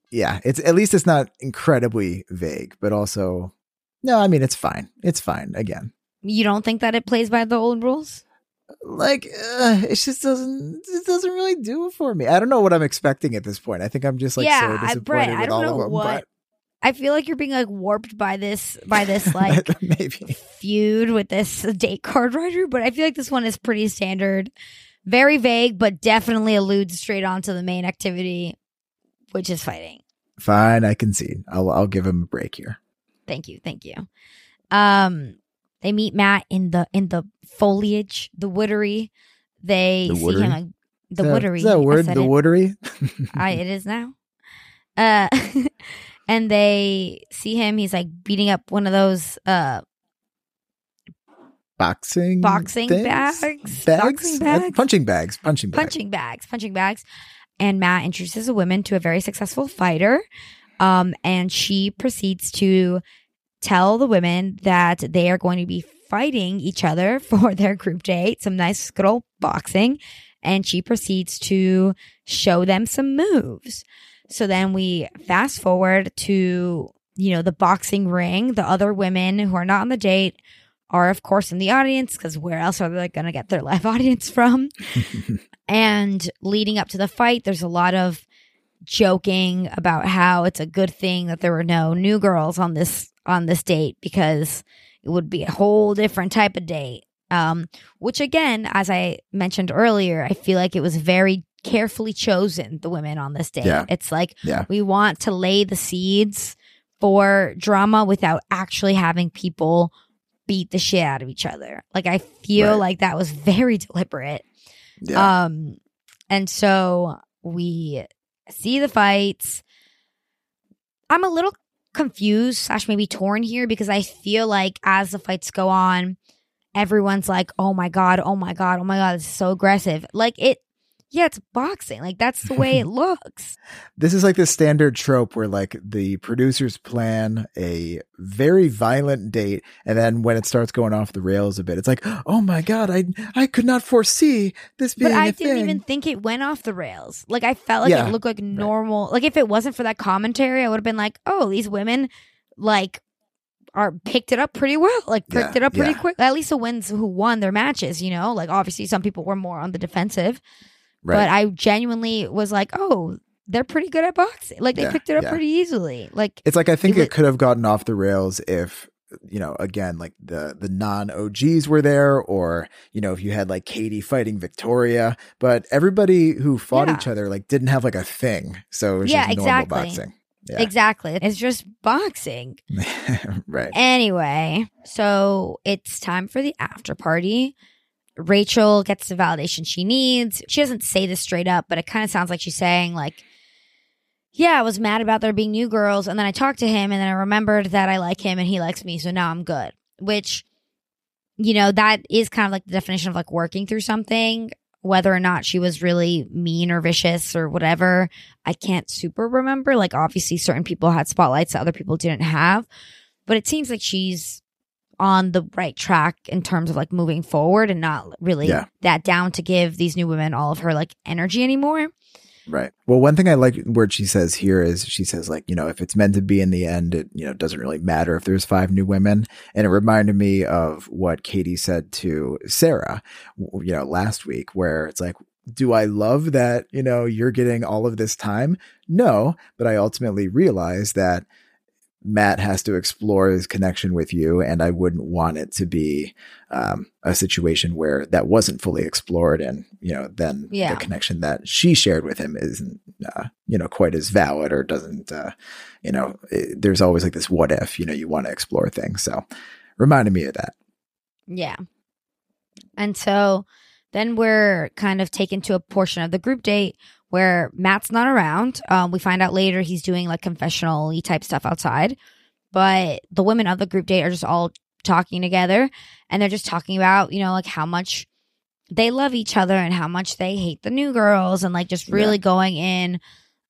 yeah, it's at least it's not incredibly vague, but also no, I mean it's fine. It's fine again. You don't think that it plays by the old rules? Like uh, it just doesn't it doesn't really do it for me. I don't know what I'm expecting at this point. I think I'm just like yeah, so I, disappointed Brett, with I don't all know of them. what. I feel like you're being like warped by this by this [LAUGHS] like [LAUGHS] maybe feud with this date card writer, but I feel like this one is pretty standard, very vague, but definitely alludes straight on to the main activity, which is fighting. fine. I can see. I'll I'll give him a break here. Thank you, thank you. Um, they meet Matt in the in the foliage, the woodery. They The see woodery? him like the Is that- woodery. Is that a I word? The it. woodery. I, [LAUGHS] it is now. Uh, [LAUGHS] and they see him. He's like beating up one of those uh boxing boxing bags, bags, boxing Uh, bags, punching bags, punching bags. punching bags, punching bags. And Matt introduces a woman to a very successful fighter. Um, and she proceeds to tell the women that they are going to be fighting each other [LAUGHS] for their group date, some nice old boxing. And she proceeds to show them some moves. So then we fast forward to, you know, the boxing ring. The other women who are not on the date are, of course, in the audience because where else are they going to get their [LAUGHS] live audience from? [LAUGHS] and leading up to the fight, there's a lot of joking about how it's a good thing that there were no new girls on this on this date because it would be a whole different type of date. Um, which again, as I mentioned earlier, I feel like it was very carefully chosen, the women on this date. Yeah. It's like Yeah. we want to lay the seeds for drama without actually having people beat the shit out of each other. Like I feel Right. like that was very deliberate. Yeah. Um, and so we see the fights. I'm a little confused slash maybe torn here because I feel like as the fights go on, everyone's like, "Oh my god, oh my god, oh my god, it's so aggressive." Like it, yeah, it's boxing. Like that's the way it [LAUGHS] looks. this is like the standard trope where like the producers plan a very violent date and then when it starts going off the rails a bit it's like oh my god i i could not foresee this being But I didn't thing even think it went off the rails. Like I felt like Yeah, it looked like normal. Like if it wasn't for that commentary, I would have been like, "Oh, these women like are picked it up pretty well. Like picked Yeah, it up pretty yeah. quick. At least the wins who won their matches, you know? Like obviously some people were more on the defensive, right but I genuinely was like, "Oh, they're pretty good at boxing. Like they Yeah, picked it up yeah. pretty easily." Like it's like i think it it, could have gotten off the rails if you know again like the the non og's were there or you know if you had like katie fighting victoria but everybody who fought Yeah. each other like didn't have like a thing so it was Yeah, just exactly. boxing yeah Exactly. It's just boxing. [LAUGHS] right Anyway, so it's time for the after party. Rachel gets the validation she needs. She doesn't say this straight up, but it kind of sounds like she's saying, like, yeah, I was mad about there being new girls. And then I talked to him and then I remembered that I like him and he likes me. So now I'm good. Which, you know, that is kind of like the definition of like working through something. Whether or not she was really mean or vicious or whatever, I can't super remember. Like, obviously, certain people had spotlights that other people didn't have but it seems like she's on the right track in terms of like moving forward and not really Yeah. that down to give these new women all of her like energy anymore. Right. Well, one thing I like where she says here is she says like, you know, if it's meant to be in the end, it, you know, doesn't really matter if there's five new women. And it reminded me of what Katie said to Sarah, you know, last week where it's like, do I love that, you know, you're getting all of this time? No, but I ultimately realized that Matt has to explore his connection with you, and I wouldn't want it to be um, a situation where that wasn't fully explored, and you know, then Yeah. the connection that she shared with him isn't, uh, you know, quite as valid or doesn't, uh, you know, it, there's always like this what if, you know, you want to explore things. So, reminded me of that. Yeah. And so then we're kind of taken to a portion of the group date where Matt's not around. Um, we find out later he's doing like confessional type stuff outside. But the women of the group date are just all talking together and they're just talking about, you know, like how much they love each other and how much they hate the new girls and like just really going in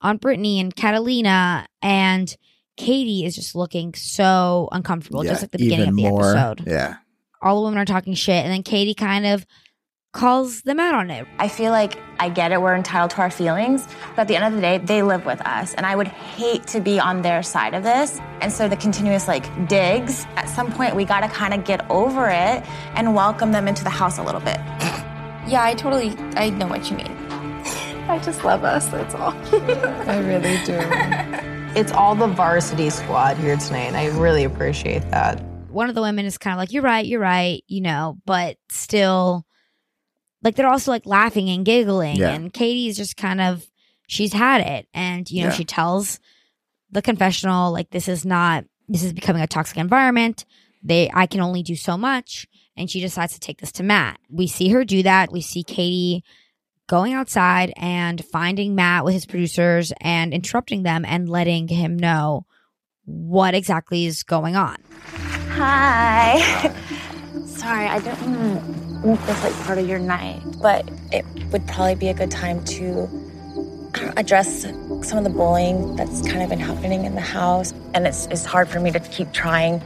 on Brittany and Catalina and Katie is just looking so uncomfortable, just Yeah, like the beginning of the more. episode Yeah. all the women are talking shit and then katie kind of calls them out on it. I feel like I get it, we're entitled to our feelings, but at the end of the day, they live with us. And I would hate to be on their side of this. And so the continuous like digs, at some point, we gotta kind of get over it and welcome them into the house a little bit. [LAUGHS] Yeah, I totally, I know what you mean. I just love us, that's all. [LAUGHS] I really do. [LAUGHS] It's all the varsity squad here tonight, and I really appreciate that. One of the women is kind of like, "You're right, you're right," you know, but still, like they're also like laughing and giggling, Yeah. and Katie's just kind of she's had it, and you know Yeah. she tells the confessional like this is not this is becoming a toxic environment. They I can only do so much, and she decides to take this to Matt. We see her do that. We see Katie going outside and finding Matt with his producers and interrupting them and letting him know what exactly is going on. Hi. [LAUGHS] Sorry, I don't want to make this like part of your night, but it would probably be a good time to know, address some of the bullying that's kind of been happening in the house. And it's, it's hard for me to keep trying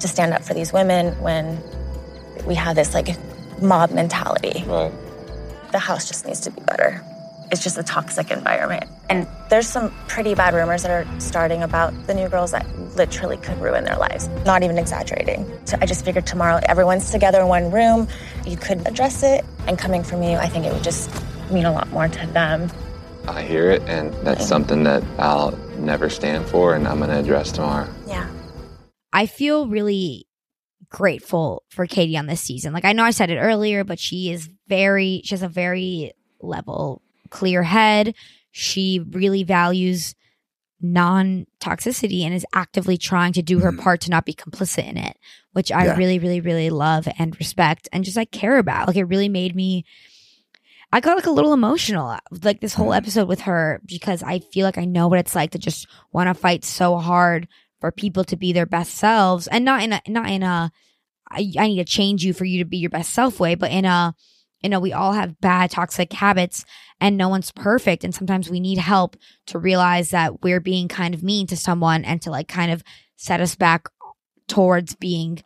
to stand up for these women when we have this like mob mentality. Right. The house just needs to be better. It's just a toxic environment. And there's some pretty bad rumors that are starting about the new girls that literally could ruin their lives. Not even exaggerating. So I just figured tomorrow everyone's together in one room. You could address it. And coming from you, I think it would just mean a lot more to them. I hear it, and that's something that I'll never stand for, and I'm going to address tomorrow. Yeah. I feel really grateful for Katie on this season. Like I know I said it earlier, but she is very she has a very level, clear head. She really values non-toxicity and is actively trying to do her mm-hmm. part to not be complicit in it, which I Yeah. really really really love and respect and just like care about. Like it really made me I got like a little emotional like this whole mm-hmm. episode with her because I feel like I know what it's like to just want to fight so hard for people to be their best selves and not in a not in a I, I need to change you for you to be your best self way, but in a you know, we all have bad toxic habits and no one's perfect and sometimes we need help to realize that we're being kind of mean to someone and to like kind of set us back towards being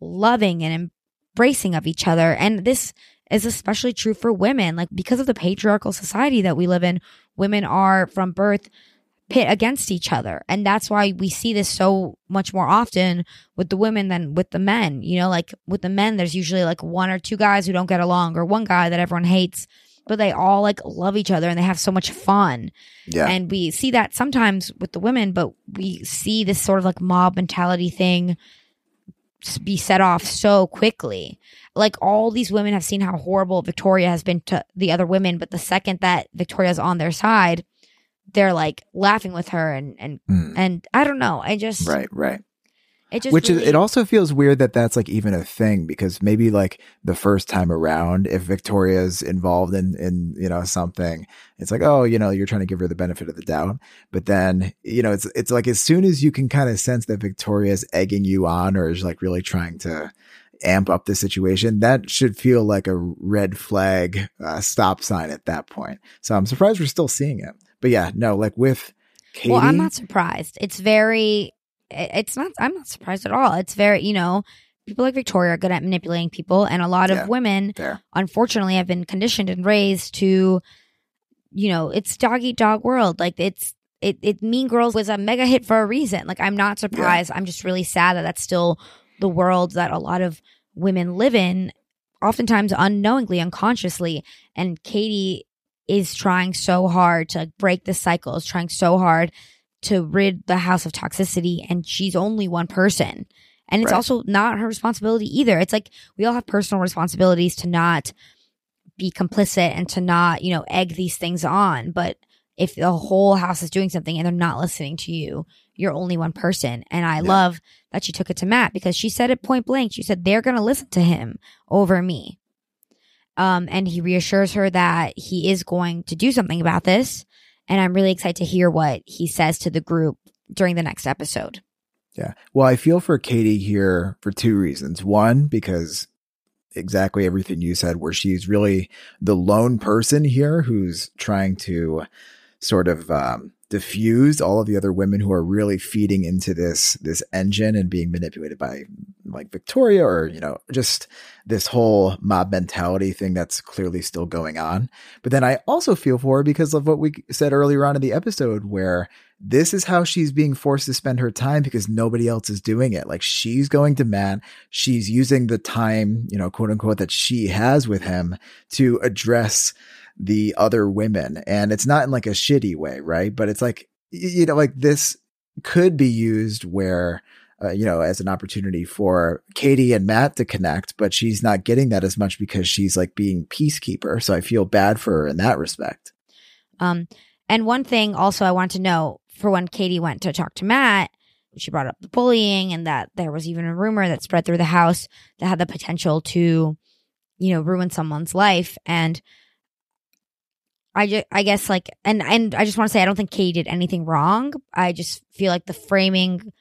loving and embracing of each other. And this is especially true for women. Like because of the patriarchal society that we live in, women are from birth pit against each other. And that's why we see this so much more often with the women than with the men. You know, like with the men, there's usually like one or two guys who don't get along or one guy that everyone hates, but they all like love each other and they have so much fun. Yeah. And we see that sometimes with the women, but we see this sort of like mob mentality thing be set off so quickly. Like all these women have seen how horrible Victoria has been to the other women, but the second that Victoria's on their side, they're like laughing with her and and hmm. and I don't know. I just. Right, right. It just Which really, is, it also feels weird that that's like even a thing because maybe like the first time around, if Victoria's involved in, in, you know, something, it's like, oh, you know, you're trying to give her the benefit of the doubt. But then, you know, it's, it's like as soon as you can kind of sense that Victoria's egging you on or is like really trying to amp up the situation, that should feel like a red flag, uh, stop sign at that point. So I'm surprised we're still seeing it. But yeah, no, like with Katie. Well, I'm not surprised. It's very it's not I'm not surprised at all. It's very, you know, people like Victoria are good at manipulating people and a lot Yeah, of women fair. unfortunately have been conditioned and raised to you know, it's dog eat dog world. Like it's it, it Mean Girls was a mega hit for a reason. Like I'm not surprised. I'm just really sad that that's still the world that a lot of women live in, oftentimes unknowingly, unconsciously. And Katie is trying so hard to break the cycle, is trying so hard to rid the house of toxicity, and she's only one person. And it's Right. also not her responsibility either. It's like we all have personal responsibilities to not be complicit and to not, you know, egg these things on. But if the whole house is doing something and they're not listening to you, you're only one person. And I love that she took it to Matt because she said it point blank. She said, they're going to listen to him over me. Um, and he reassures her that he is going to do something about this. And I'm really excited to hear what he says to the group during the next episode. Yeah. Well, I feel for Katie here for two reasons. One, because exactly everything you said, where she's really the lone person here who's trying to sort of um, diffuse all of the other women who are really feeding into this this engine and being manipulated by like Victoria or you know just this whole mob mentality thing that's clearly still going on. But then I also feel for her because of what we said earlier on in the episode where this is how she's being forced to spend her time because nobody else is doing it. Like she's going to Matt, she's using the time, you know, quote unquote, that she has with him to address the other women. And it's not in like a shitty way, right? But it's like, you know, like this could be used where, uh, you know, as an opportunity for Katie and Matt to connect, but she's not getting that as much because she's like being peacekeeper. So I feel bad for her in that respect. Um, and one thing also I want to know for when Katie went to talk to Matt, she brought up the bullying and that there was even a rumor that spread through the house that had the potential to, you know, ruin someone's life. And I just, I guess like, and, and I just want to say, I don't think Katie did anything wrong. I just feel like the framing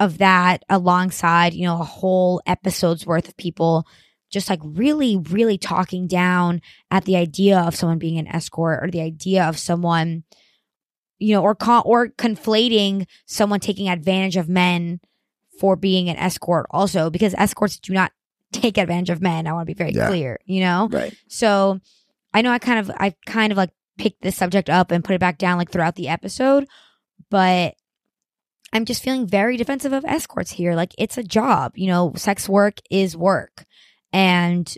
of that alongside, you know, a whole episode's worth of people just like really, really talking down at the idea of someone being an escort or the idea of someone, you know, or con- or conflating someone taking advantage of men for being an escort also because escorts do not [LAUGHS] take advantage of men. I want to be very Yeah. clear, you know? Right. So I know I kind of I kind of like picked this subject up and put it back down like throughout the episode, but I'm just feeling very defensive of escorts here. Like it's a job, you know, sex work is work. And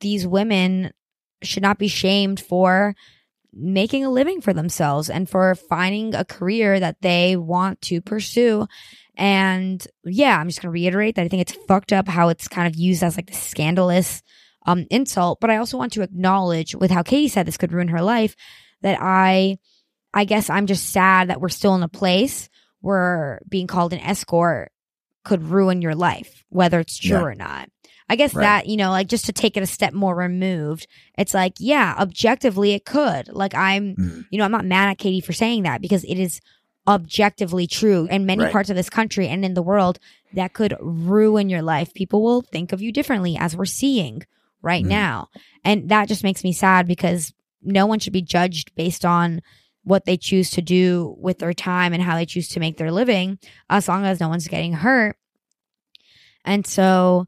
these women should not be shamed for making a living for themselves and for finding a career that they want to pursue. And yeah, I'm just going to reiterate that I think it's fucked up how it's kind of used as like the scandalous um, insult. But I also want to acknowledge with how Katie said this could ruin her life that I, I guess I'm just sad that we're still in a place where being called an escort could ruin your life, whether it's true Yeah. or not. I guess Right. that, you know, like just to take it a step more removed, it's like, yeah, objectively it could. Like I'm, Mhm. you know, I'm not mad at Katie for saying that because it is objectively true in many Right. parts of this country and in the world that could ruin your life. People will think of you differently as we're seeing right Mhm. now. And that just makes me sad because no one should be judged based on what they choose to do with their time and how they choose to make their living as long as no one's getting hurt. And so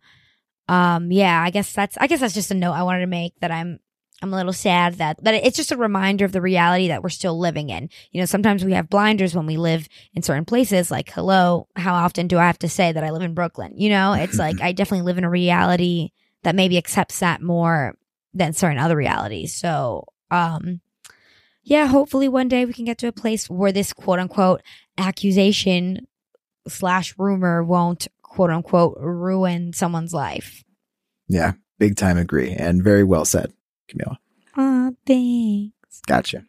um yeah, I guess that's I guess that's just a note I wanted to make that I'm I'm a little sad that that it's just a reminder of the reality that we're still living in. You know, sometimes we have blinders when we live in certain places like hello, how often do I have to say that I live in Brooklyn? You know, it's like [LAUGHS] I definitely live in a reality that maybe accepts that more than certain other realities. So, um yeah, hopefully one day we can get to a place where this quote unquote accusation slash rumor won't quote unquote ruin someone's life. Yeah, big time agree. And very well said, Camila. Aw, thanks. Gotcha.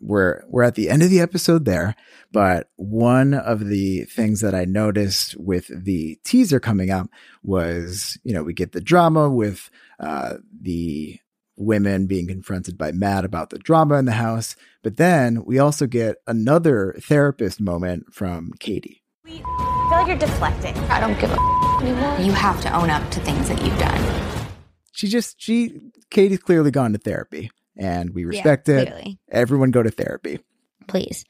We're we're at the end of the episode there, but one of the things that I noticed with the teaser coming up was, you know, we get the drama with uh, the women being confronted by Matt about the drama in the house, but then we also get another therapist moment from Katie. I feel like you're deflecting. I don't give a anymore. You have to own up to things that you've done. She just she Katie's clearly gone to therapy, and we respect it. clearly. Everyone go to therapy. Please.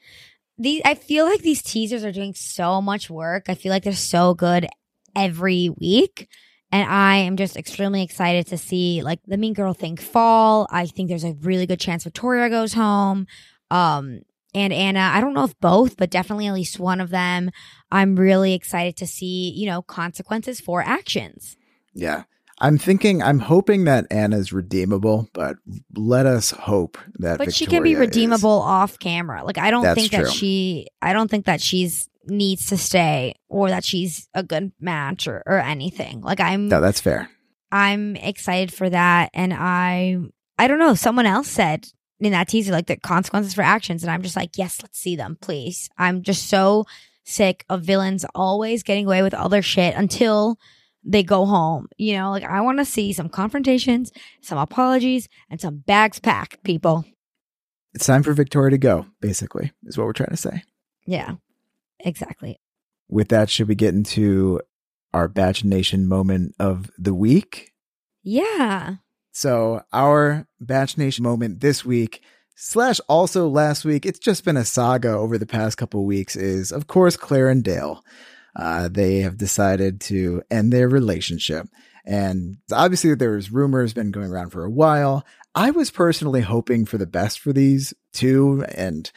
These I feel like these teasers are doing so much work. I feel like they're so good every week. And I am just extremely excited to see like the mean girl thing fall. I think there's a really good chance Victoria goes home. Um and Anna, I don't know if both, but definitely at least one of them. I'm really excited to see, you know, consequences for actions. Yeah. I'm thinking, I'm hoping that Anna's redeemable, but let us hope that. but she can be Victoria is. redeemable off camera. Like I don't That's think true. that she I don't think that she's needs to stay or that she's a good match or, or anything. Like I'm No, that's fair. I'm excited for that and I I don't know, someone else said in that teaser like the consequences for actions and I'm just like, yes, let's see them, please. I'm just so sick of villains always getting away with all their shit until they go home. You know, like I want to see some confrontations, some apologies, and some bags packed, people. It's time for Victoria to go, basically, is what we're trying to say. Yeah. Exactly. With that, should we get into our Bach Nation moment of the week? Yeah. So, our Bach Nation moment this week Slash also last week, it's just been a saga over the past couple weeks, is of course Claire and Dale. Uh, they have decided to end their relationship. And obviously, there's rumors been going around for a while. I was personally hoping for the best for these two. And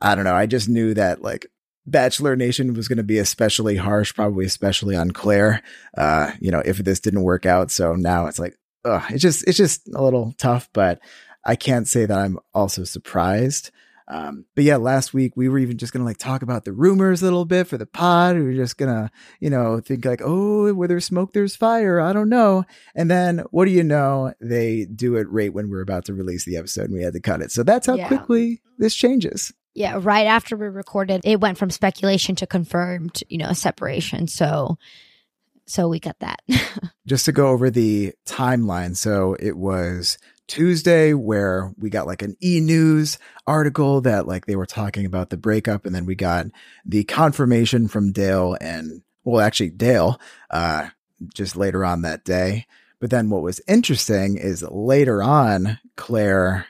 I don't know. I just knew that like Bachelor Nation was going to be especially harsh, probably especially on Claire. Uh, you know, if this didn't work out. So now it's like, ugh, it's just, it's just a little tough, but I can't say that I'm also surprised. Um, but yeah, last week we were even just gonna like talk about the rumors a little bit for the pod. We were just gonna, you know, think like, oh, where there's smoke, there's fire. I don't know. And then what do you know? They do it right when we're about to release the episode and we had to cut it. So that's how Yeah. quickly this changes. Yeah, right after we recorded, it went from speculation to confirmed, you know, separation. So, so we got that. [LAUGHS] just to go over the timeline. So it was Tuesday where we got like an e news article that like they were talking about the breakup. And then we got the confirmation from Dale and, well, actually Dale, uh, just later on that day. But then what was interesting is later on, Claire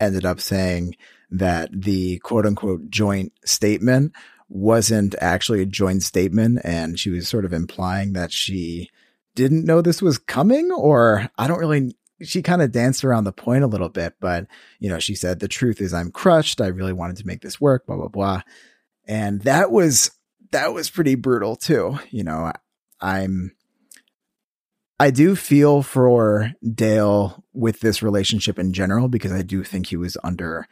ended up saying that the quote unquote joint statement wasn't actually a joint statement. And she was sort of implying that she didn't know this was coming, or I don't really. She kind of danced around the point a little bit, but you know, she said, The truth is, I'm crushed. I really wanted to make this work, blah, blah, blah. And that was, that was pretty brutal too. You know, I'm, I do feel for Dale with this relationship in general because I do think he was under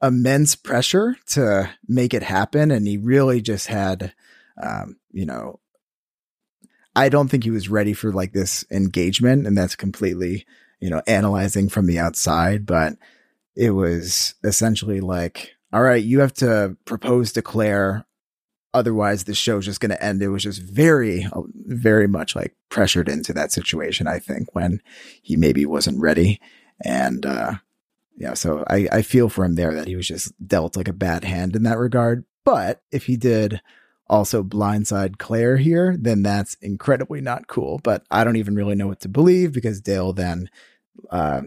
immense pressure to make it happen. And he really just had, um, you know, I don't think he was ready for like this engagement. And that's completely, you know, analyzing from the outside. But it was essentially like, all right, you have to propose to Claire. Otherwise, the show's just going to end. It was just very, very much like pressured into that situation, I think, when he maybe wasn't ready. And, uh, yeah, so I, I feel for him there that he was just dealt like a bad hand in that regard. But if he did also blindside Claire here, then that's incredibly not cool. But I don't even really know what to believe because Dale then uh,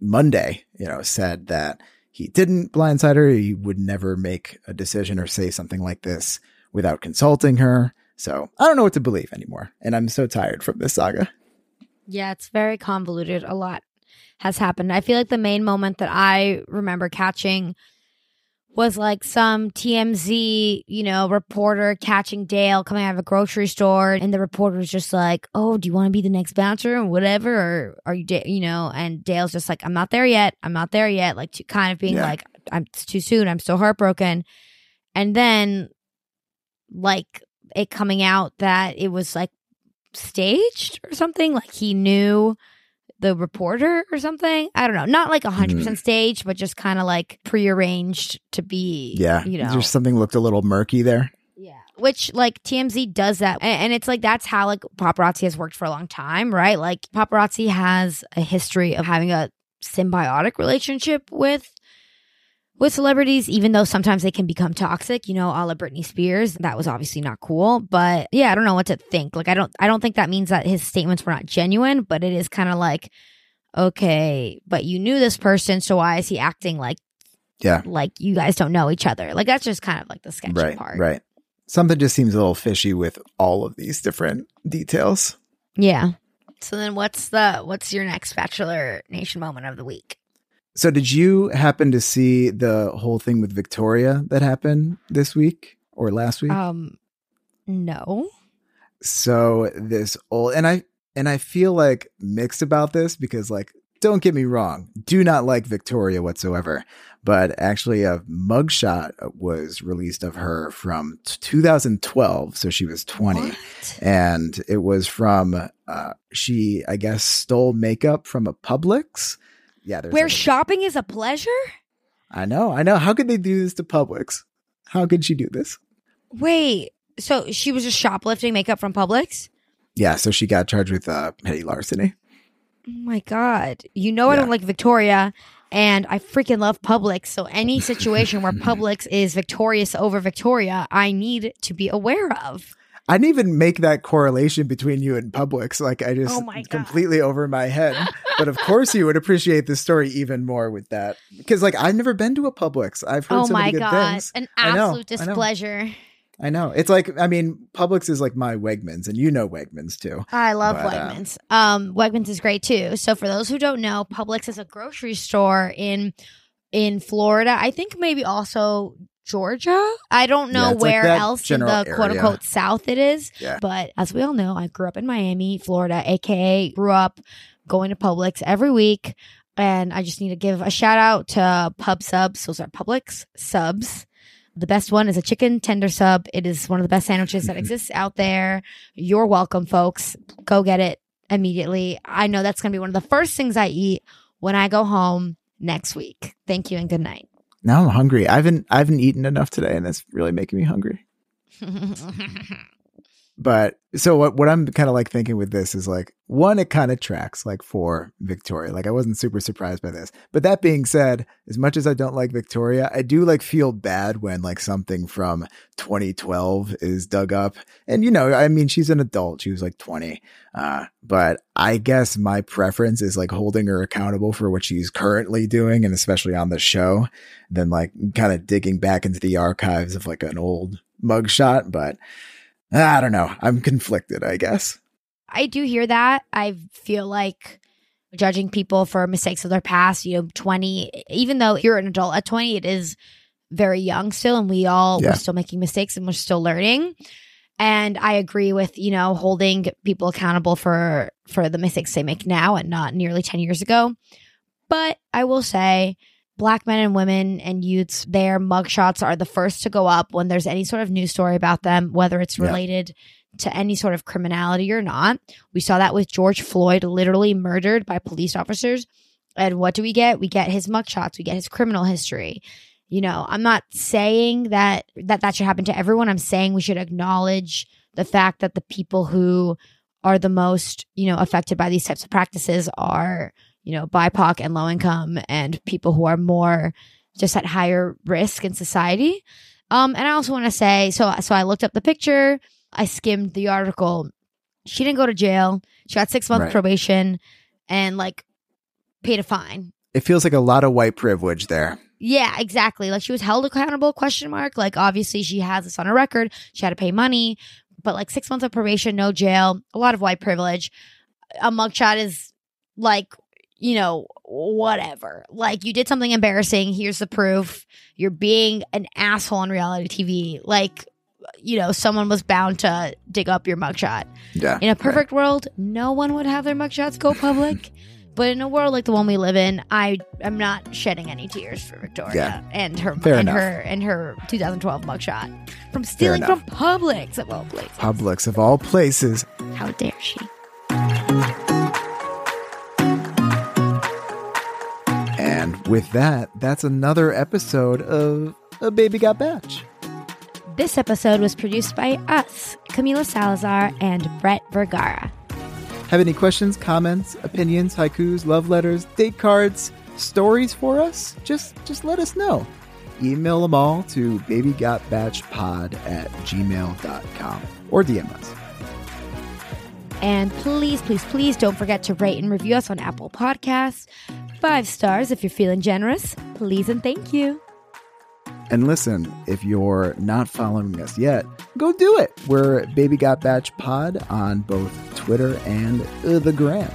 Monday, you know, said that he didn't blindside her. He would never make a decision or say something like this without consulting her. So I don't know what to believe anymore. And I'm so tired from this saga. Yeah, it's very convoluted. A lot has happened. I feel like the main moment that I remember catching was like some TMZ, you know, reporter catching Dale coming out of a grocery store, and the reporter was just like, "Oh, do you want to be the next bouncer or whatever, or are you, you know?" And Dale's just like, "I'm not there yet. I'm not there yet." Like, to, kind of being Yeah. like, "I'm it's too soon. I'm still heartbroken," and then like it coming out that it was like staged or something, like he knew the reporter or something. I don't know. Not like 100% Mm. staged, but just kind of like prearranged to be, Yeah. you know. There's something looked a little murky there. Yeah. Which like TMZ does that, and, and it's like that's how like paparazzi has worked for a long time, right? Like paparazzi has a history of having a symbiotic relationship with with celebrities, even though sometimes they can become toxic. You know, a la Britney Spears, that was obviously not cool. But yeah, I don't know what to think. Like, I don't, I don't think that means that his statements were not genuine, but it is kind of like, okay, but you knew this person, so why is he acting like Yeah. like you guys don't know each other? Like that's just kind of like the sketchy right. part. Right. Something just seems a little fishy with all of these different details. Yeah. So then what's the what's your next Bachelor Nation moment of the week? So, did you happen to see the whole thing with Victoria that happened this week or last week? Um no. so this old and I and I feel like mixed about this because like don't get me wrong, do not like Victoria whatsoever. But actually a mugshot was released of her from t- 2012, so she was 20. And it was from uh she I guess stole makeup from a Publix. Yeah, there's Where shopping is a pleasure? I know, I know. How could they do this to Publix? How could she do this? Wait. So she was just shoplifting makeup from Publix? Yeah, so she got charged with uh, petty larceny. Oh my god. You know I don't like Victoria and I freaking love Publix. So any situation where [LAUGHS] Publix is victorious over Victoria, I need to be aware of. I didn't even make that correlation between you and Publix. Like I just Oh completely over my head. but of course you would appreciate the story even more with that. Because like I've never been to a Publix. I've heard Oh so my many good god, things. an I know, absolute know. displeasure. I know. It's like I mean, Publix is like my Wegmans, and you know Wegmans too. I love But, uh, Wegmans. um, Wegmans is great too. So for those who don't know, Publix is a grocery store in in Florida. I think maybe also Georgia. I don't know Yeah, it's like where else in the quote unquote South it is. Yeah. But as we all know, I grew up in Miami, Florida, aka grew up going to Publix every week. And I just need to give a shout out to Pub Subs. Those are Publix subs. The best one is a chicken tender sub. It is one of the best sandwiches that [LAUGHS] exists out there. You're welcome, folks. Go get it immediately. I know that's going to be one of the first things I eat when I go home next week. Thank you and good night. Now I'm hungry. I haven't I haven't eaten enough today, and it's really making me hungry. [LAUGHS] But so what what I'm kind of like thinking with this is like one, it kind of tracks like for Victoria. Like I wasn't super surprised by this. But that being said, as much as I don't like Victoria, I do like feel bad when like something from 2012 is dug up. And you know, I mean, she's an adult. She was like 20. Uh, but I guess my preference is like holding her accountable for what she's currently doing, and especially on the show, than like kind of digging back into the archives of like an old mugshot. But I don't know. I'm conflicted, I guess. I do hear that. I feel like judging people for mistakes of their past, you know, 20, even though you're an adult at 20, it is very young still. And we all, Yeah. we're still making mistakes and we're still learning. And I agree with, you know, holding people accountable for, for the mistakes they make now and not nearly 10 years ago. But I will say, black men and women and youths, their mugshots are the first to go up when there's any sort of news story about them, whether it's Yeah. related to any sort of criminality or not. We saw that with George Floyd, literally murdered by police officers. And what do we get? We get his mugshots. We get his criminal history. You know, I'm not saying that that that should happen to everyone. I'm saying we should acknowledge the fact that the people who are the most, you know, affected by these types of practices are, you know, BIPOC and low income and people who are more just at higher risk in society. Um, and I also want to say, so so I looked up the picture, I skimmed the article. She didn't go to jail. She got six months Right. probation and like paid a fine. It feels like a lot of white privilege there. Yeah, exactly. Like she was held accountable? Question mark. Like obviously she has this on her record. She had to pay money, but like six months of probation, no jail, a lot of white privilege. A mugshot is like you know whatever. Like you did something embarrassing. Here's the proof. You're being an asshole on reality TV. Like you know someone was bound to dig up your mugshot. Yeah. In a perfect world, no one would have their mugshots go public. [LAUGHS] But in a world like the one we live in, I am not shedding any tears for Victoria Yeah. and her Fair and enough. her and her 2012 mugshot from stealing from Publix of all places. Publix of all places. How dare she? And with that, that's another episode of A Baby Got Batch. This episode was produced by us, Camila Salazar and Brett Vergara. Have any questions, comments, opinions, haikus, love letters, date cards, stories for us? Just just let us know. Email them all to babygotbatchpod at gmail.com or DM us. And please, please, please don't forget to rate and review us on Apple Podcasts. Five stars if you're feeling generous. Please and thank you. And listen, if you're not following us yet, go do it. We're Baby Got Batch Pod on both Twitter and uh, the Gram.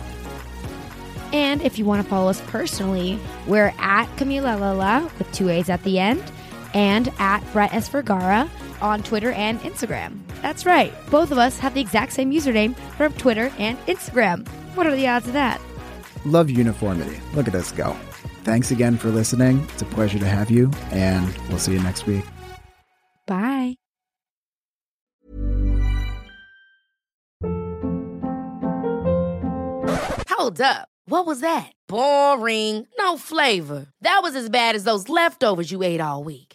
And if you want to follow us personally, we're at Camila Lala with two A's at the end and at Brett S. Vergara on Twitter and Instagram. That's right. Both of us have the exact same username from Twitter and Instagram. What are the odds of that? Love uniformity. Look at us go. Thanks again for listening. It's a pleasure to have you, and we'll see you next week. Bye. Hold up. What was that? Boring. No flavor. That was as bad as those leftovers you ate all week.